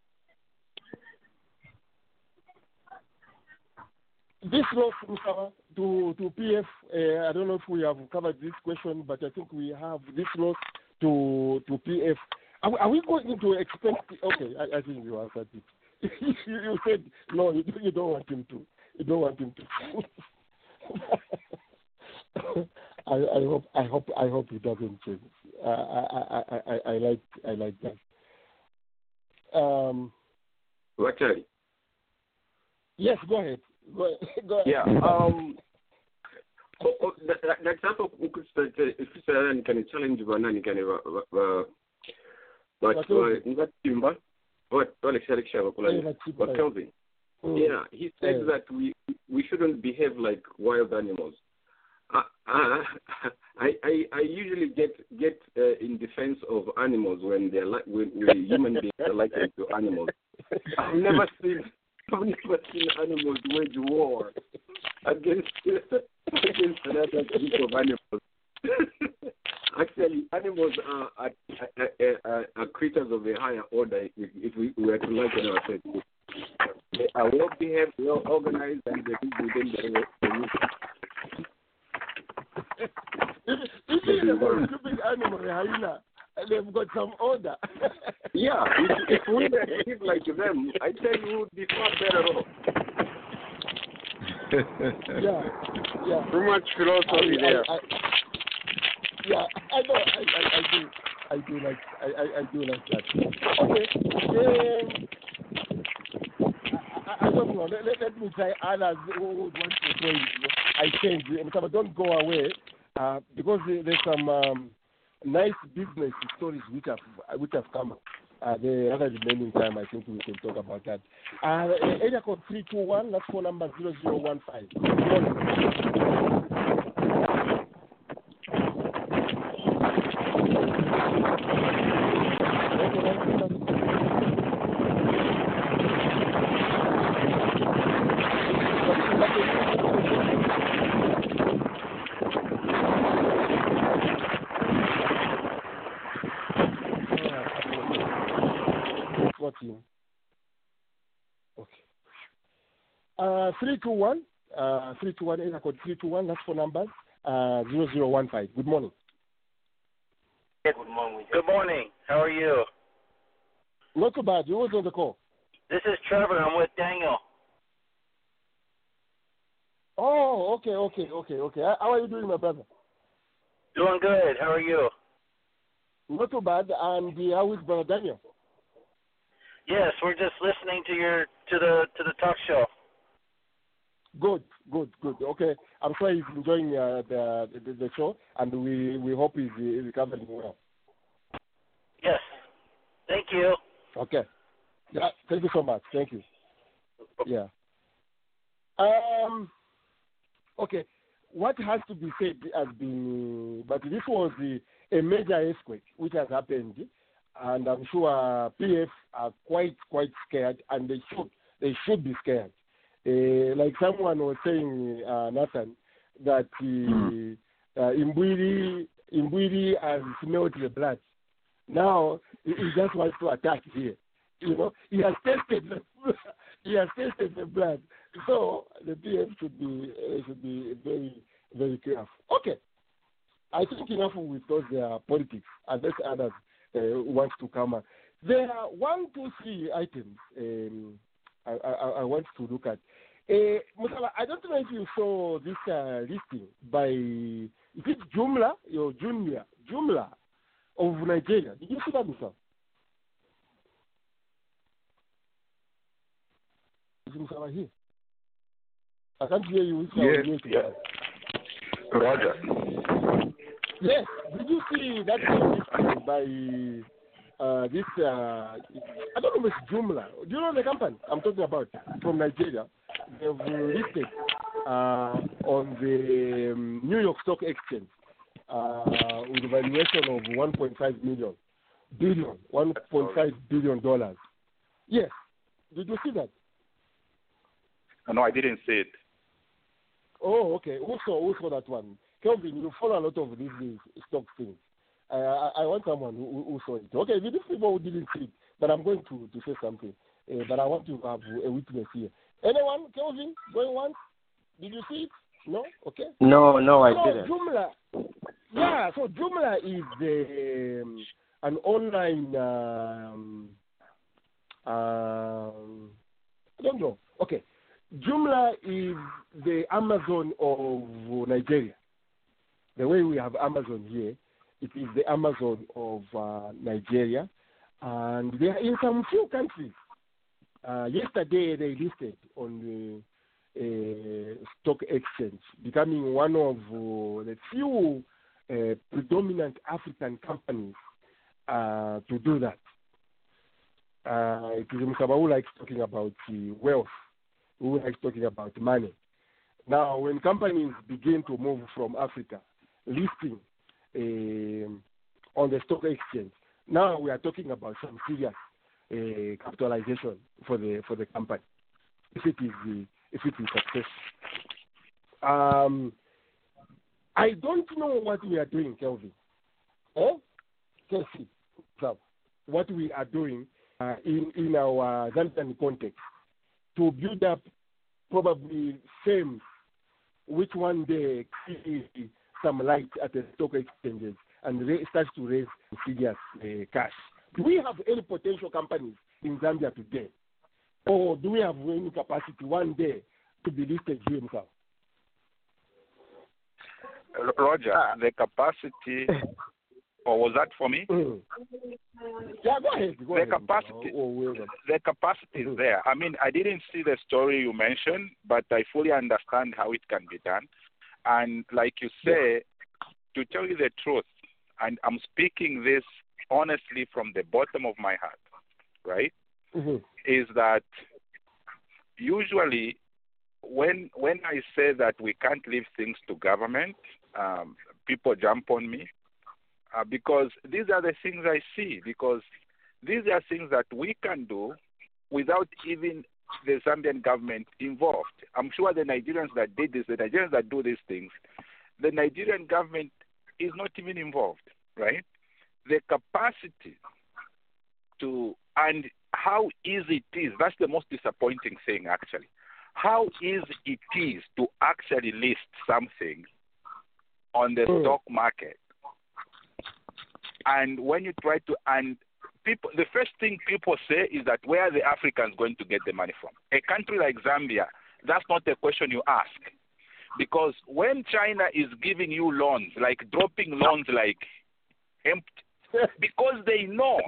S3: This law from to to PF. Uh, eh, I don't know if we have covered this question, but I think we have this law to to PF. Are, we- are we going to expect? Okay, I, I think you answered it. You, said no. You, you don't want him to. You don't want him to. I, I hope I hope I hope it doesn't change. Uh, I, I, I, I, like I like that. Um,
S9: Actually,
S3: yes, go ahead. Go ahead. Go ahead.
S9: yeah. Um, oh, oh, that's hapo ukufisa nikani challenge bana nikani ba but
S3: Watozi.
S9: Ngatimba what wale kishali kishaba
S3: Eh,
S9: kula
S3: Matimba,
S9: but Kelvin
S3: Mm.
S9: yeah he said
S3: Yeah.
S9: that we we shouldn't behave like wild animals I, I I usually get get uh, in defense of animals when they're like when, when human beings are likened to animals. I've never seen I've never seen animals wage war against against another group of animals. Actually, animals are, are, are, are, are creatures of a higher order. If, if we were to liken ourselves, to. they are well behaved, well organized, and they live within their their
S3: Even a stupid animal, a hyena, they've got some order.
S9: Yeah, if, if we were to live like them, I tell you, we would be far better off.
S3: yeah, yeah.
S8: Too much philosophy
S3: I,
S8: there.
S3: I, I, yeah, I know. I, I, I do. I do like. I, I, I do like that. Okay. Um, I, I, don't know. Let, let, let me try others who would want to join. I change. Some don't go away uh, because there's some um, nice business stories which have which have come. Uh, the other remaining time, I think we can talk about that. Uh, area code three two one. That's phone number zero zero one five. Uh, three two one. Uh, three two one. Area code three two one. That's phone number uh zero zero one five. Good morning.
S10: Good morning. How are you?
S3: Not too bad. You was on the call.
S10: This is Trevor. I'm with Daniel.
S3: Oh, okay, okay, okay, okay. How how are you doing, my brother?
S10: Doing good. How are you?
S3: Not too bad. And uh, how is brother Daniel?
S10: Yes, we're just listening to your to the to the talk show.
S3: Good, good. Okay, I'm sure he's enjoying uh, the, the the show, and we we hope he's, he's recovering well.
S10: Yes. Thank you.
S3: Okay. Yeah. Thank you so much. Thank you. Yeah. Um. Okay. What has to be said has been, but this was the, a major earthquake which has happened, and I'm sure PF are quite quite scared, and they should they should be scared. Uh, like someone was saying, uh, Nathan, that uh, uh, Kambwili Kambwili has smelled the blood. Now he, he just wants to attack here. You know, he has tasted the he has tasted the blood. So the PF should be uh, should be very very careful. Okay, I think enough with those uh, politics, unless others uh, want to come. up. There are one, two, three items um, I, I, I want to look at. Uh, Musala, I don't know if you saw this uh, listing by is it Jumla or Jumla Jumla of Nigeria. Did you see that, Musala? Is Musala here? I can't hear you. It's
S6: Yes, yeah. Roger.
S3: Yes. Did you see that listing by uh, this? Uh, I don't know if it's Jumia. Do you know the company I'm talking about from Nigeria? They've listed uh, on the um, New York Stock Exchange uh, with a valuation of 1.5 million billion, 1.5 billion dollars. Yes. Did you see that?
S6: No, I didn't see it.
S3: Oh, okay. Who saw, who saw that one? Kelvin, you follow a lot of these, these stock things. I, I want someone who, who saw it. Okay, these people who didn't see it, but I'm going to, to say something. Uh, but I want to have a witness here. Anyone, Kelvin, going once? Did you see it? No? Okay.
S11: No, no, I
S3: so
S11: didn't.
S3: Jumia, yeah, so Jumia is the, um, an online, um, um, I don't know. Okay. Jumia is the Amazon of Nigeria. The way we have Amazon here, it is the Amazon of uh, Nigeria. And they are in some few countries. Uh, yesterday, they listed on the uh, stock exchange, becoming one of uh, the few uh, predominant African companies uh, to do that. Uh, Musaba who likes talking about wealth, who likes talking about money. Now, when companies begin to move from Africa, listing on the stock exchange, now we are talking about some serious uh, capitalization for the for the company if it is uh, if it is success. Um, I don't know what we are doing, Kelvin. Eh? Kelsey, so what we are doing uh, in in our Zambian context to build up probably firms which one day some light at the stock exchanges and ra- starts to raise serious uh, cash. Do we have any potential companies in Zambia today? Or do we have any capacity one day to be listed here in South?
S6: Roger, the capacity, or was that for me?
S3: Yeah, go ahead. Go
S6: The
S3: ahead.
S6: capacity,
S3: Oh, well
S6: the capacity is there. I mean, I didn't see the story you mentioned, but I fully understand how it can be done. And like you say, to tell you the truth, and I'm speaking this honestly from the bottom of my heart, right?
S3: Mhm.
S6: Is that usually when when I say that we can't leave things to government, um, people jump on me uh, because these are the things I see. Because these are things that we can do without even the Zambian government involved. I'm sure the Nigerians that did this, the Nigerians that do these things, the Nigerian government is not even involved, right? The capacity to and how easy it is. That's the most disappointing thing, actually. How easy it is to actually list something on the
S3: Mm.
S6: stock market. And when you try to, and people, the first thing people say is that where are the Africans going to get the money from? A country like Zambia, that's not a question you ask. Because when China is giving you loans, like dropping loans like empty, because they know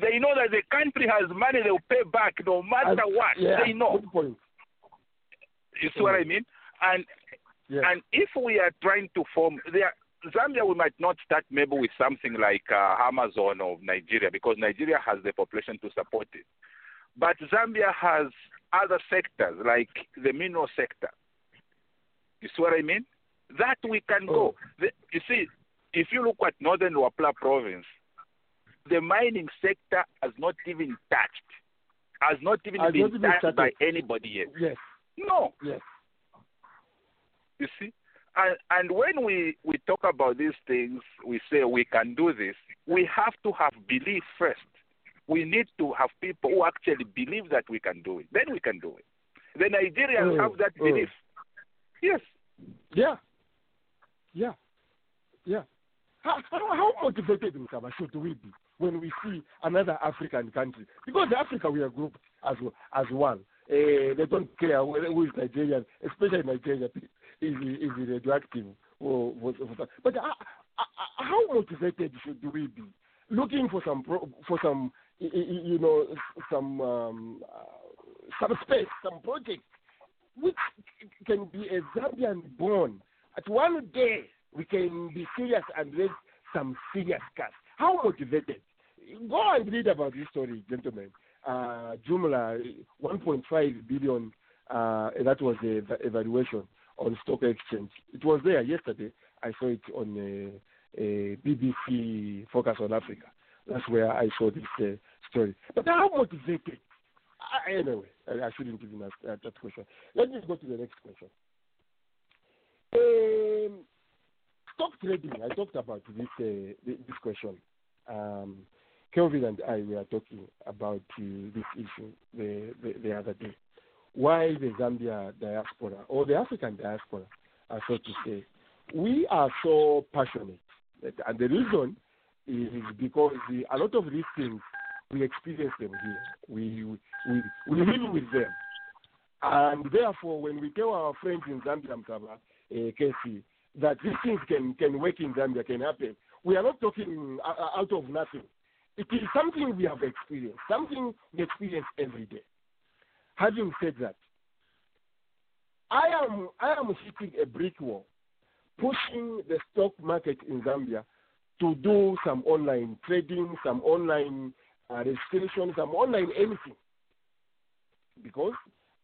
S6: they know that the country has money they'll pay back no matter
S3: And-
S6: what.
S3: yeah,
S6: They know. You see what I mean? And
S3: Yes.
S6: and if we are trying to form there Zambia we might not start maybe with something like uh, Amazon of Nigeria because Nigeria has the population to support it. But Zambia has other sectors like the mineral sector. You see what I mean? That we can go. The, you see, if you look at northern Luapula province, the mining sector has not even touched, has not even
S3: Has
S6: been
S3: not even
S6: touched
S3: started.
S6: by anybody yet.
S3: Yes.
S6: No.
S3: Yes.
S6: You see? And, and when we, we talk about these things, we say we can do this, we have to have belief first. We need to have people who actually believe that we can do it. Then we can do it. The Nigerians
S3: Mm,
S6: have that
S3: mm.
S6: belief. Yes.
S3: Yeah. Yeah. Yeah. How, how, how motivated Mkaba, should we be when we see another African country? Because Africa, we are grouped as as one. Uh, they don't care whether who is Nigerian, especially Nigeria is is radioactive. Or, or, or, but how, motivated should we be? Looking for some pro, for some you know some um, uh, some space, some project which can be a Zambian born. At one day, we can be serious and raise some serious cash. How motivated? Go and read about this story, gentlemen. Uh, Jumia, 1.5 billion, uh, that was the evaluation on stock exchange. It was there yesterday. I saw it on uh, uh, BBC Focus on Africa. That's where I saw this uh, story. But how motivated? I, anyway, I, I shouldn't even ask that, that question. Let me go to the next question. Um, stock trading. I talked about this uh, this question. Um, Kelvin and I were talking about this issue the, the the other day. Why the Zambia diaspora or the African diaspora, uh, so to say, we are so passionate, and the reason is because the, a lot of these things we experience them here. We we we live with them, and therefore, when we tell our friends in Zambia, Mkaba, uh, Casey, that these things can can work in Zambia, can happen, we are not talking uh, out of nothing. It is something we have experienced, something we experience every day. Having said that, I am I am hitting a brick wall, pushing the stock market in Zambia to do some online trading, some online uh, registration, some online anything. Because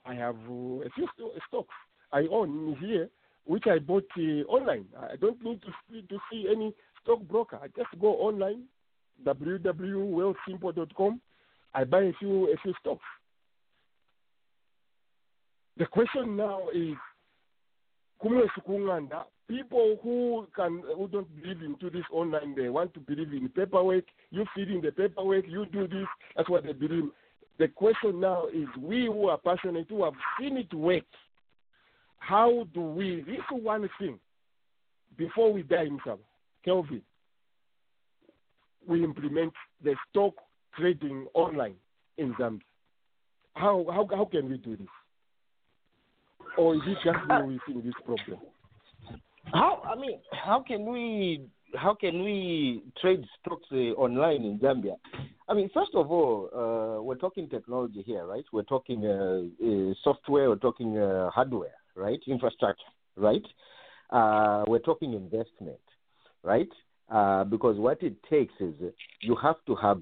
S3: I have uh, a few sto- stocks I own here, which I bought uh, online. I don't need to see, to see any stockbroker. I just go online, www.wealthsimple.com. I buy a few a few stocks. The question now is, people who can who don't believe into this online, they want to believe in paperwork. You feed in the paperwork, you do this. That's what they believe. The question now is, we who are passionate, who have seen it work, how do we? This is one thing. Before we die, in Mr. Kelvin, we implement the stock trading online in Zambia. How how how can we do this? Or is it just me we this problem?
S7: How I mean, how can we how can we trade stocks uh, online in Zambia? I mean, first of all, uh, we're talking technology here, right? We're talking uh, uh, software, we're talking uh, hardware, right? Infrastructure, right? Uh, we're talking investment, right? Because what it takes is you have to have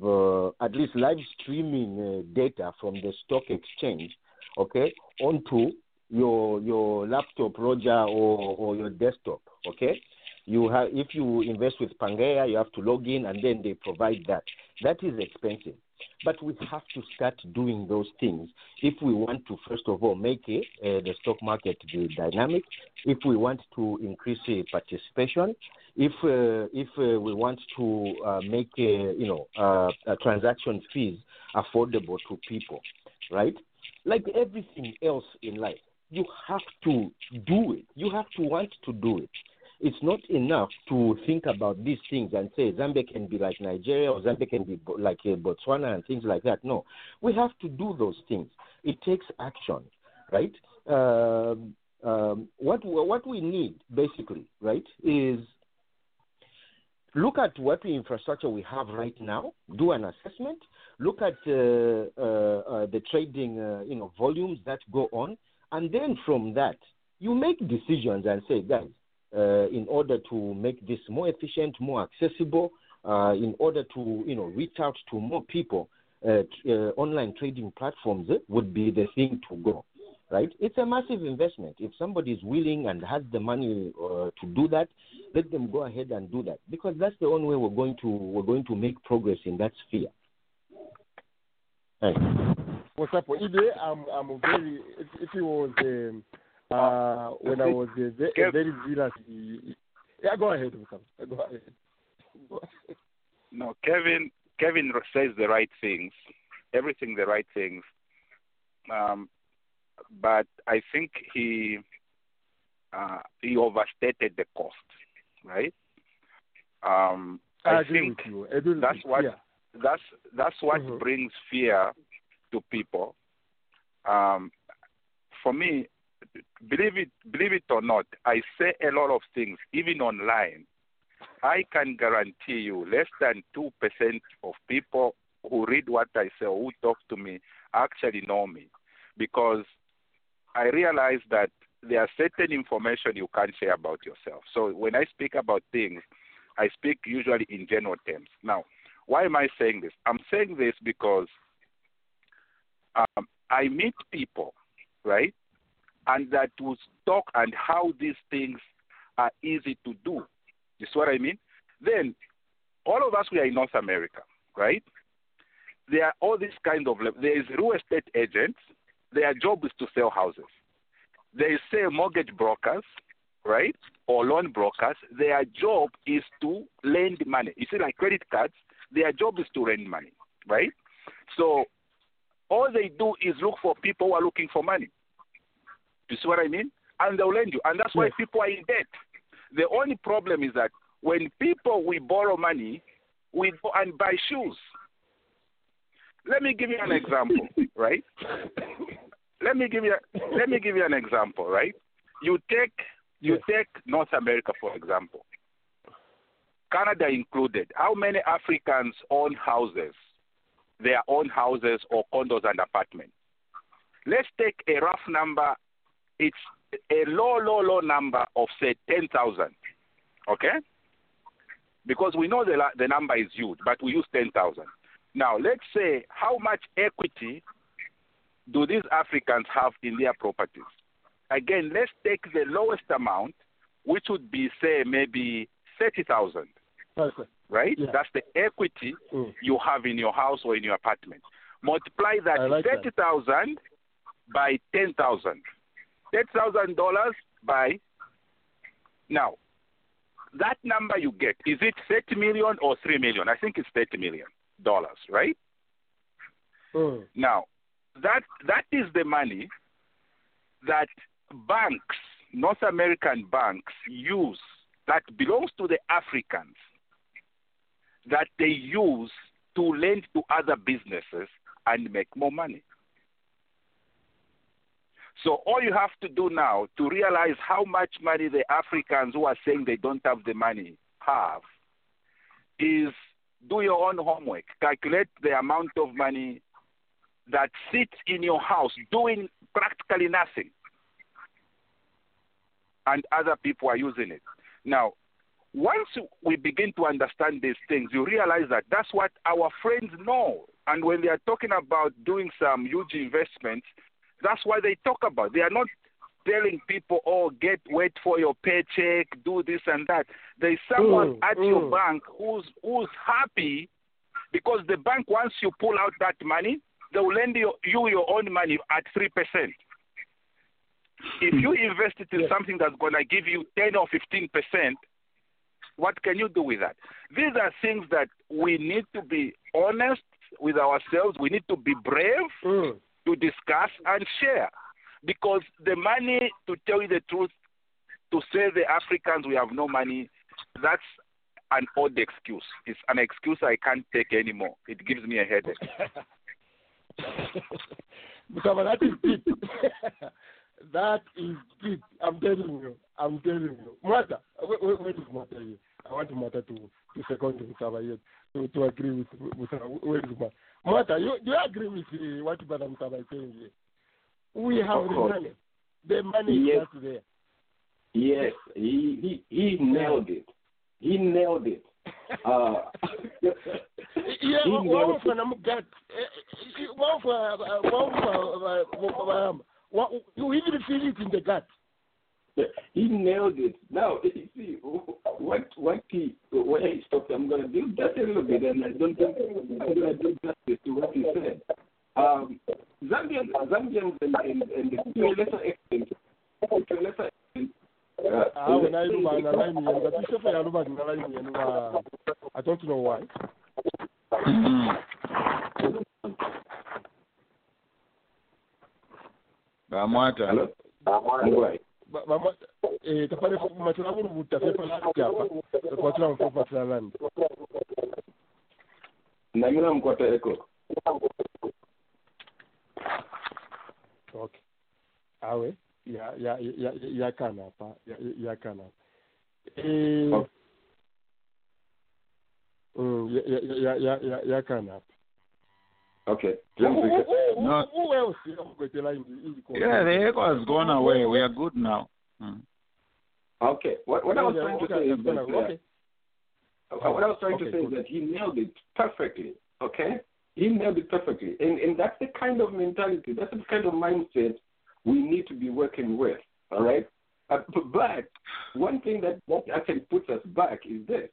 S7: at least live streaming data from the stock exchange, okay, onto your your laptop, Roger, or, or your desktop, okay? You have if you invest with Pangea, you have to log in and then they provide that. That is expensive. But we have to start doing those things if we want to, first of all, make it, uh, the stock market dynamic, if we want to increase uh, participation, if uh, if uh, we want to uh, make uh, you know transaction fees affordable to people, right? Like everything else in life, you have to do it. You have to want to do it. It's not enough to think about these things and say Zambia can be like Nigeria or Zambia can be like uh, Botswana and things like that. No, we have to do those things. It takes action, right? Um, um, what what we need basically, right, is look at what infrastructure we have right now, do an assessment, look at uh, uh, uh, the trading, uh, you know, volumes that go on, and then from that you make decisions and say, guys, uh, in order to make this more efficient, more accessible, uh, in order to you know reach out to more people, uh, uh, online trading platforms would be the thing to go. Right? It's a massive investment. If somebody is willing and has the money uh, to do that, let them go ahead and do that because that's the only way we're going to we're going to make progress in that sphere. Thanks.
S3: What's up? Ide, I'm I'm very. If, if it was um, uh, when I was a, ve- a very zealous. Yeah, go ahead. Go ahead. Go ahead.
S6: No, Kevin. Kevin says the right things, everything the right things. Um, but I think he uh, he overstated the cost, right? Um,
S3: I
S6: I think
S3: with you. I
S6: that's what
S3: Yeah.
S6: that's that's what
S3: Mhm.
S6: brings fear to people. Um, for me, believe it believe it or not, I say a lot of things even online. I can guarantee you, less than two percent of people who read what I say or who talk to me actually know me, because I realize that there are certain information you can't share about yourself. So when I speak about things, I speak usually in general terms. Now, why am I saying this? I'm saying this because um, I meet people, right, and that will talk and how these things are easy to do. You see what I mean? Then, all of us, we are in North America, right? There are all these kind of, there is real estate agents. Their job is to sell houses. Is, say, mortgage brokers, right, or loan brokers. Their job is to lend money. You see, like credit cards, their job is to lend money, right? So all they do is look for people who are looking for money. You see what I mean? And they'll lend you. And that's why people are in debt. The only problem is that when people we borrow money, we go and buy shoes. Let me give you an example, right? Let me give you let me give you an example, right? You take you take North America for example. Canada included. How many Africans own houses? Their own houses or condos and apartments. Let's take a rough number. It's a low, low, low number of say ten thousand. Okay? Because we know the the number is huge, but we use ten thousand. Now let's say how much equity do these Africans have in their properties? Again, let's take the lowest amount, which would be say maybe thirty thousand. Right? That's the equity mm. you have in your house or in your apartment. Multiply that
S3: like
S6: thirty thousand by ten thousand. Ten thousand dollars by now. That number you get is it thirty million or three million? I think it's thirty million dollars, right? Mm. Now, that that is the money that banks, North American banks, use that belongs to the Africans that they use to lend to other businesses and make more money. So all you have to do now to realize how much money the Africans who are saying they don't have the money have is do your own homework. Calculate the amount of money that sits in your house doing practically nothing. And other people are using it. Now, once we begin to understand these things, you realize that that's what our friends know. And when they are talking about doing some huge investments, that's what they talk about. They are not telling people, oh, get wait for your paycheck, do this and that. There's someone
S3: Mm,
S6: at your
S3: mm.
S6: bank who's who's happy because the bank once you pull out that money, they will lend you, you your own money at three percent. If you invest it in something that's gonna give you ten or fifteen percent, what can you do with that? These are things that we need to be honest with ourselves. We need to be brave to discuss and share. Because the money, to tell you the truth, to say the Africans we have no money, that's an odd excuse. It's an excuse I can't take anymore. It gives me a headache.
S3: Mutaba, that is. That is deep. I'm telling you. I'm telling you. Mata, wait, wait, wait Mata here. I want Mata to, to second Mutaba here, to, to agree with Mutaba. Where is Mata? Mata, you, do you agree with uh, what Brother Mutaba is saying here? We have the money. The money
S7: Yes.
S3: is just there.
S7: Yes, he, he, he nailed it. He nailed it.
S9: Uh,
S3: yeah,
S9: he never-
S3: wawufana mugati wawufa wawufa you even feel it in the gut
S9: he nailed it. Now, you see, what what he where he stopped, I'm going to do that a little bit, and I don't think I'm going to do justice to what he said. Um, Zambians, Zambians, and, and, and to a lesser extent, to a lesser extent,
S3: awe nailuba na line yenu but isefe yaluba na line yenu uh, i don't know why
S2: bamwata.
S9: Hello? Right.
S3: Ba- bama- eh, tapale matela bulu butafe pala japa kwatula mfo patula land
S9: Namina mkwata echo.
S3: okay awe ya ya ya ya kana pa ya ya kana eh
S9: Okay.
S3: who who who- who
S2: No.
S3: who else
S2: Yeah, the echo has gone away. We are good now. Mm.
S9: Okay. What, what I was trying to say is that, uh,
S3: okay
S9: what I was trying to
S3: Okay,
S9: say is that he nailed it perfectly. Okay, he nailed it perfectly, and and that's the kind of mentality, that's the kind of mindset we need to be working with. All right, uh, but one thing that that actually puts us back is this: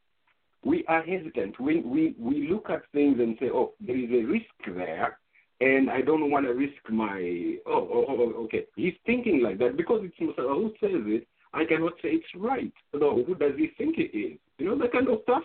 S9: we are hesitant. We we we look at things and say, oh, there is a risk there. And I don't want to risk my. Oh, oh, oh, okay. He's thinking like that because it's Musa who says it. I cannot say it's right. So who does he think it is? You know that kind of stuff.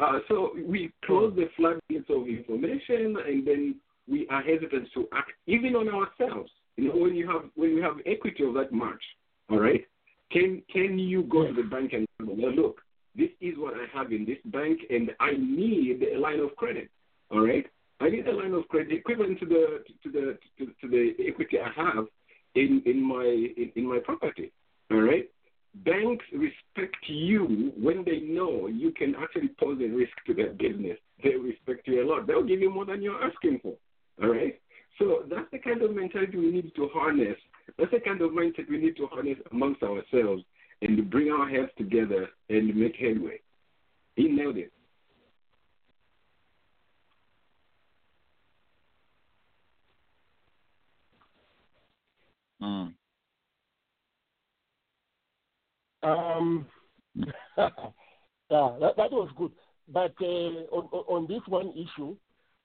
S9: Uh, so we close the floodgates of information, and then we are hesitant to act even on ourselves. You know, when you have when you have equity of that much, all right, can can you go to the bank and well, look, this is what I have in this bank, and I need a line of credit, all right? I need a line of credit equivalent to the to the to, to the equity I have in in my in, in my property, all right? Banks respect you when they know you can actually pose a risk to their business. They respect you a lot. They'll give you more than you're asking for. All right? So that's the kind of mentality we need to harness. That's the kind of mindset we need to harness amongst ourselves and to bring our heads together and to make headway. He nailed it.
S2: Mm.
S3: Um, yeah, that, that was good. But uh, on, on on this one issue,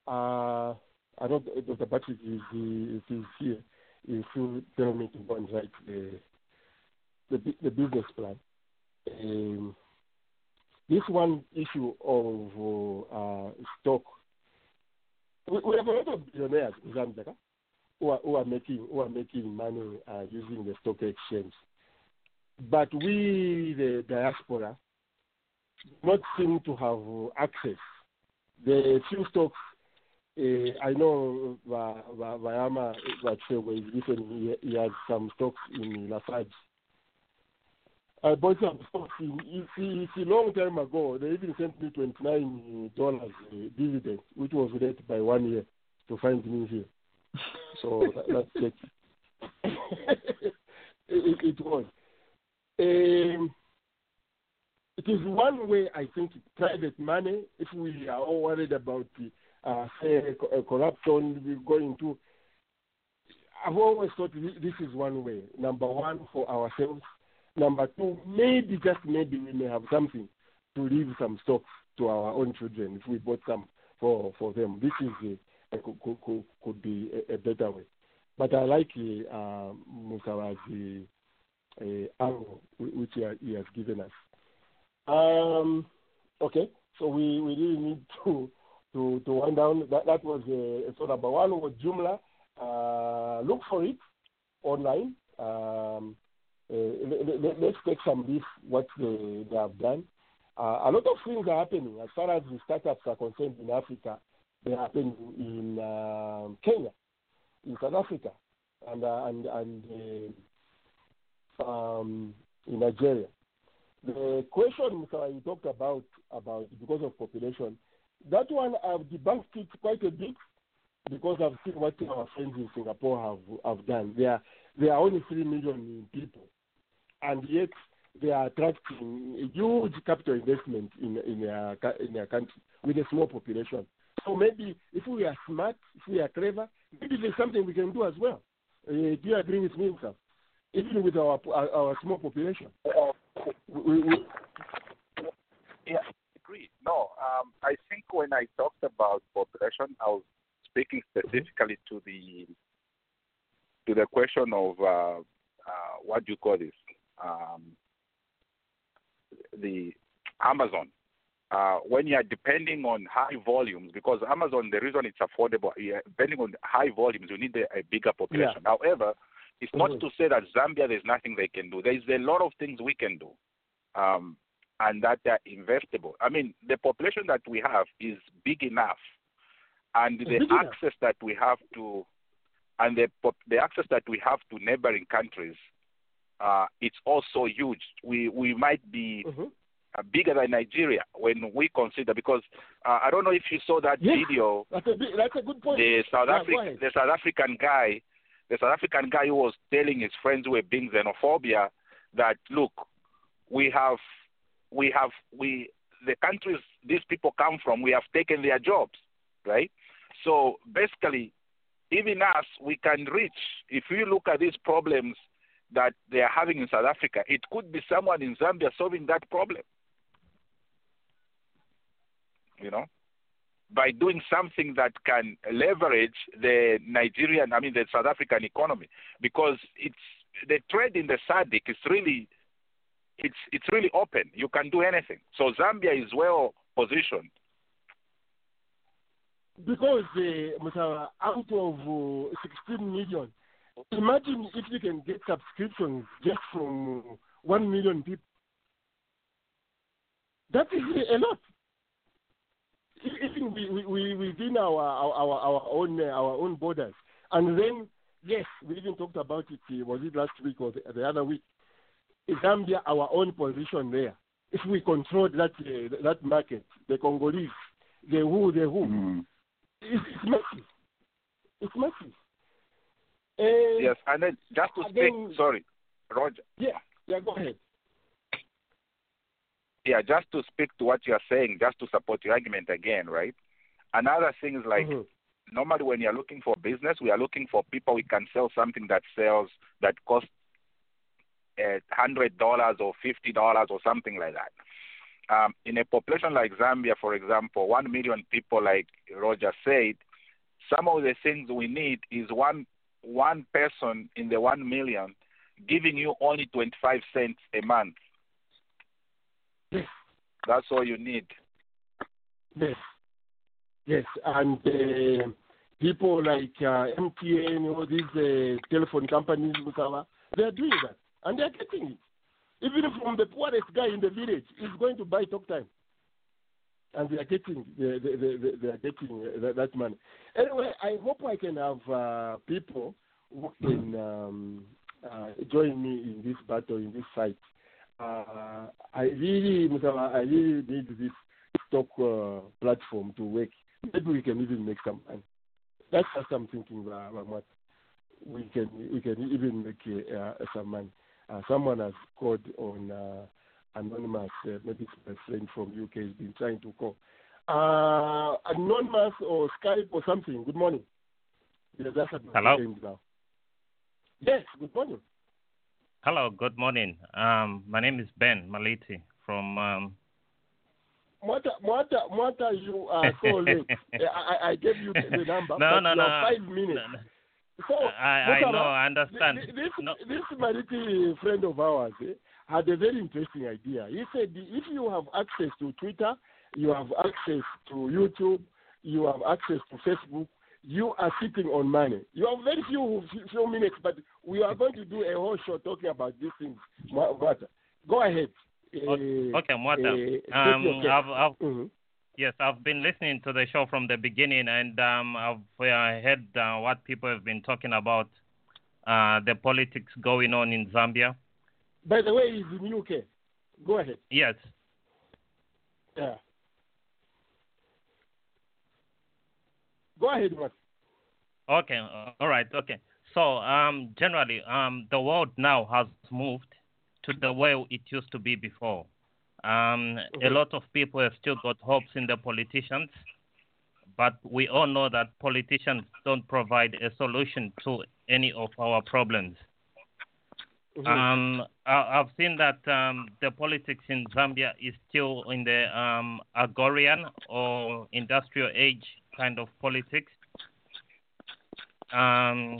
S3: uh, I don't know if Dr. Patrick is, is, is here. If you tell me to go and write the, the, the business plan. Um, this one issue of uh, stock, we, have a lot of billionaires in Zambia who are, who are making who are making money uh, using the stock exchange but we, the diaspora, not seem to have uh, access. The few stocks, uh, I know Va- Va- Vayama recently, he, he has some stocks in Lafarge. I bought some stocks it's, it's a long time ago. They even sent me $29 uh, dividend, which was late by one year to find me here. So that, that's it. it, it was. Um, it is one way, I think, private money, if we are all worried about the, uh, say, uh, corruption we going to. I've always thought this is one way. Number one, for ourselves. Number two, maybe, just maybe, we may have something to leave some stocks to our own children if we bought some for, for them. This is a, a, could, could, could be a, a better way. But I like uh, Musawa's uh, angle which he, he has given us. Um, okay, so we, we really need to to to wind down. That that was uh, so number one was Jumia. Uh, look for it online. Um, let, let, let's take some leaf what they, they have done. Uh, a lot of things are happening as far as the startups are concerned in Africa. They happen in um Kenya, in South Africa, and uh, and and. Uh, um, in Nigeria. The question you talked about about because of population, that one I've debunked it quite a bit because I've seen what our friends in Singapore have have done. There are there are only three million people, and yet they are attracting a huge capital investment in in their in their country with a small population. So maybe if we are smart, if we are clever, maybe there's something we can do as well. Uh, do you agree with me, sir? Even with our our, our small population. We, we,
S6: Yeah, I agree. No, um, I think when I talked about population, I was speaking specifically to the to the question of uh, uh, what do you call this? Um, the Amazon. Uh, when you are depending on high volumes, because Amazon, the reason it's affordable, yeah, depending on high volumes, you need a, a bigger population. However, it's not
S3: Mhm.
S6: to say that Zambia there's nothing they can do. There's a lot of things we can do, um, and that they're investable. I mean, the population that we have is big enough, and the
S3: big enough.
S6: access that we have to, and the the access that we have to neighboring countries, uh, it's also huge. We we might be uh, bigger than Nigeria when we consider because uh, I don't know if you saw that
S3: Yes.
S6: video
S3: that's a that's a good point.
S6: the South
S3: Yeah,
S6: African the South African guy, the South African guy who was telling his friends who were being xenophobia that look, we have we have we the countries these people come from, we have taken their jobs, right? So basically, even us, we can reach. If you look at these problems that they are having in South Africa, it could be someone in Zambia solving that problem. You know, by doing something that can leverage the Nigerian, I mean the South African economy, because it's the trade in the SADC is really, it's it's really open. You can do anything. So Zambia is well positioned.
S3: because uh, out of uh, 16 million, imagine if you can get subscriptions just from 1 million people. That is a lot. Even we, we, within our, our, our, own, uh, our own borders. And then, yes, we even talked about it, uh, was it last week or the, the other week? Zambia, our own position there. If we control that, uh, that market, the Congolese, the who, the who, it's, it's massive. It's massive. Uh,
S6: Yes, and then just to speak,
S3: again-
S6: sorry, Roger.
S3: Yeah, yeah, go ahead.
S6: Yeah, just to speak to what you are saying, just to support your argument again, right? Another thing is like normally when you're looking for business, we are looking for people we can sell something that sells that costs hundred dollars or fifty dollars or something like that. Um, in a population like Zambia, for example, one million people, like Roger said, some of the things we need is one one person in the one million giving you only twenty five cents a month. Yes. That's all you need.
S3: Yes, yes, and uh, people like uh, MTN, all these uh, telephone companies, they are doing that, and they are getting it. Even from the poorest guy in the village is going to buy talk time, and they are getting they, they, they, they are getting uh, that, that money. Anyway, I hope I can have uh, people who can um, uh, join me in this battle, in this fight. Uh, I really, Musawa, I really need this stock uh, platform to work. Maybe we can even make some money. That's what I'm thinking, uh, Ramwat. We can we can even make uh, uh, some money. Uh, someone has called on uh, anonymous. Uh, maybe my friend from UK has been trying to call. Uh, anonymous or Skype or something. Good morning. Yeah, that's
S12: Hello?
S3: Now. Yes. Good morning.
S12: Hello, good morning. Um, my name is Ben Maliti from. Um,
S3: Mwata, Mwata, Mwata, you are so late. I, I- gave you the, number.
S12: No, no, no.
S3: five minutes. So,
S12: I, I know, I understand.
S3: th- This, this Maliti friend of ours eh, had a very interesting idea. He said if you have access to Twitter, you have access to YouTube, you have access to Facebook, you are sitting on money. You have very few few minutes, but we are going to do a whole show talking about these things. Mwata, go ahead. Eh,
S12: okay, Mwata.
S3: eh, take
S12: um. I've, I've,
S3: Mhm.
S12: Yes, I've been listening to the show from the beginning, and um, I've uh, heard uh, what people have been talking about uh, the politics going on in Zambia.
S3: By the way, he's in UK. Go ahead.
S12: Yes.
S3: Yeah. Go ahead, Mwata.
S12: Okay. all right. Okay. So um, generally, um, the world now has moved to the way it used to be before. Um, A lot of people have still got hopes in the politicians, but we all know that politicians don't provide a solution to any of our problems. Um, I, I've seen that um, the politics in Zambia is still in the um, agrarian or industrial age kind of politics. Um,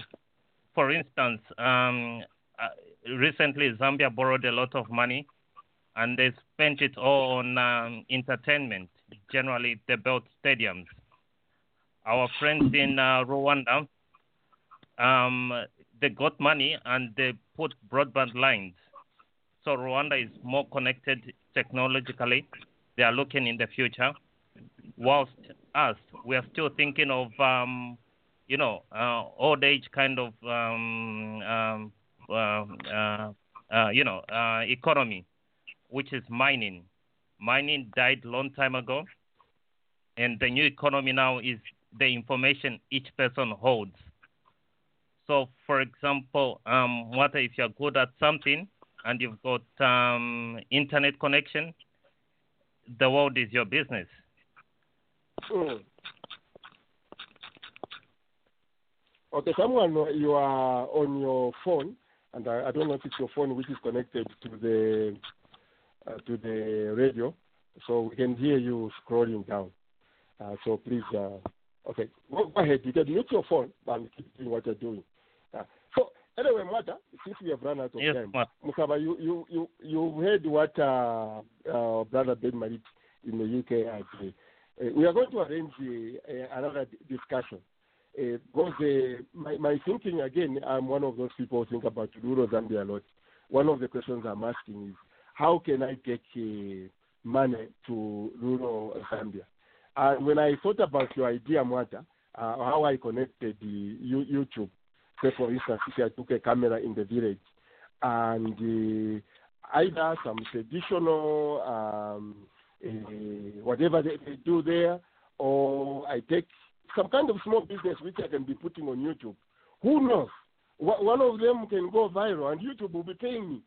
S12: for instance, um, uh, recently Zambia borrowed a lot of money and they spent it all on um, entertainment, generally they built stadiums. Our friends in uh, Rwanda, they got money and they put broadband lines. So Rwanda is more connected technologically. They are looking in the future, whilst us, we are still thinking of, um, you know, uh, old age kind of, um, um, uh, uh, uh, you know, uh, economy, which is mining. Mining died long time ago, and the new economy now is the information each person holds. So, for example, um, what if you're good at something and you've got um, internet connection? The world is your business.
S3: Mm. Okay, someone, you are on your phone, and I, I don't know if it's your phone which is connected to the uh, to the radio, so we can hear you scrolling down. Uh, so please, uh, okay, go, go ahead. You can mute your phone and keep doing what you're doing. Anyway, Mata, since we have run out of
S12: Yes,
S3: time,
S12: Mata.
S3: Mukaba, you you you you've heard what uh, uh, Brother Ben Marit in the UK had. Uh, uh, we are going to arrange uh, uh, another d- discussion. Uh, because uh, my, my thinking, again, I'm one of those people who think about rural Zambia a lot. One of the questions I'm asking is, how can I get uh, money to rural Zambia? And when I thought about your idea, Mwata, uh, how I connected the you, YouTube, say for instance, if I took a camera in the village and uh, either some traditional, um, uh, whatever they, they do there, or I take some kind of small business which I can be putting on YouTube. Who knows? One of them can go viral and YouTube will be paying me.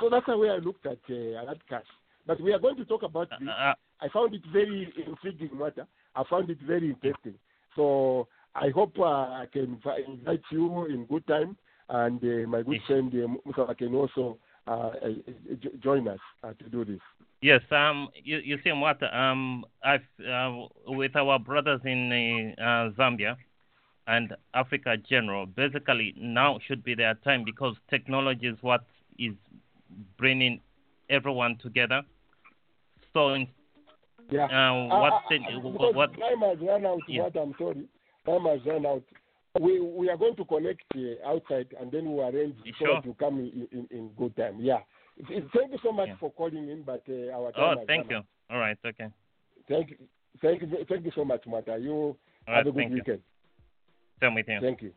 S3: So that's the way I looked at uh, that cash. But we are going to talk about this.
S12: Uh,
S3: I found it very intriguing matter. I found it very interesting. So I hope uh, I can invite you in good time, and uh, my good friend uh, Musa can also uh, uh, join us uh, to do this.
S12: Yes, um, you, you see what um, I've uh, with our brothers in Zambia and Africa general. Basically, now should be their time because technology is what is bringing everyone together. So, in,
S3: Yeah.
S12: uh, what
S3: uh,
S12: the- what
S3: time has run out.
S12: Yeah.
S3: What I'm sorry, time has run out. We we are going to connect uh, outside, and then we'll arrange so
S12: Sure.
S3: to come in, in, in good time. Yeah. Thank you so much
S12: Yeah.
S3: for calling in, but uh, our time
S12: oh, thank you.
S3: out.
S12: All right, okay.
S3: Thank you, thank you, thank you so much, Mata. You
S12: All
S3: have
S12: right,
S3: a good
S12: thank you.
S3: weekend.
S12: Same with you.
S3: Thank you.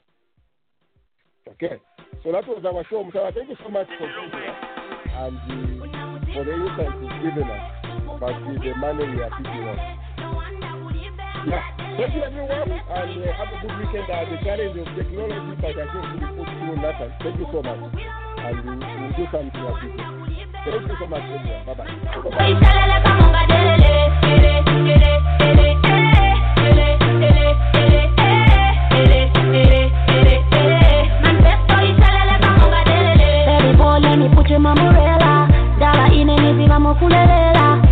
S3: Okay, so that was our show, Musawa. Thank you so much for and uh, for the insight you've given us about the, the money we are picking up. Thank you everyone, and uh, have a good weekend as the challenge of technology that I think will put you on that. Thank you so much, and uh, we will do something to our. Thank you so much everyone, bye bye.
S13: Put your mamorela, dala inenizi vamofulelela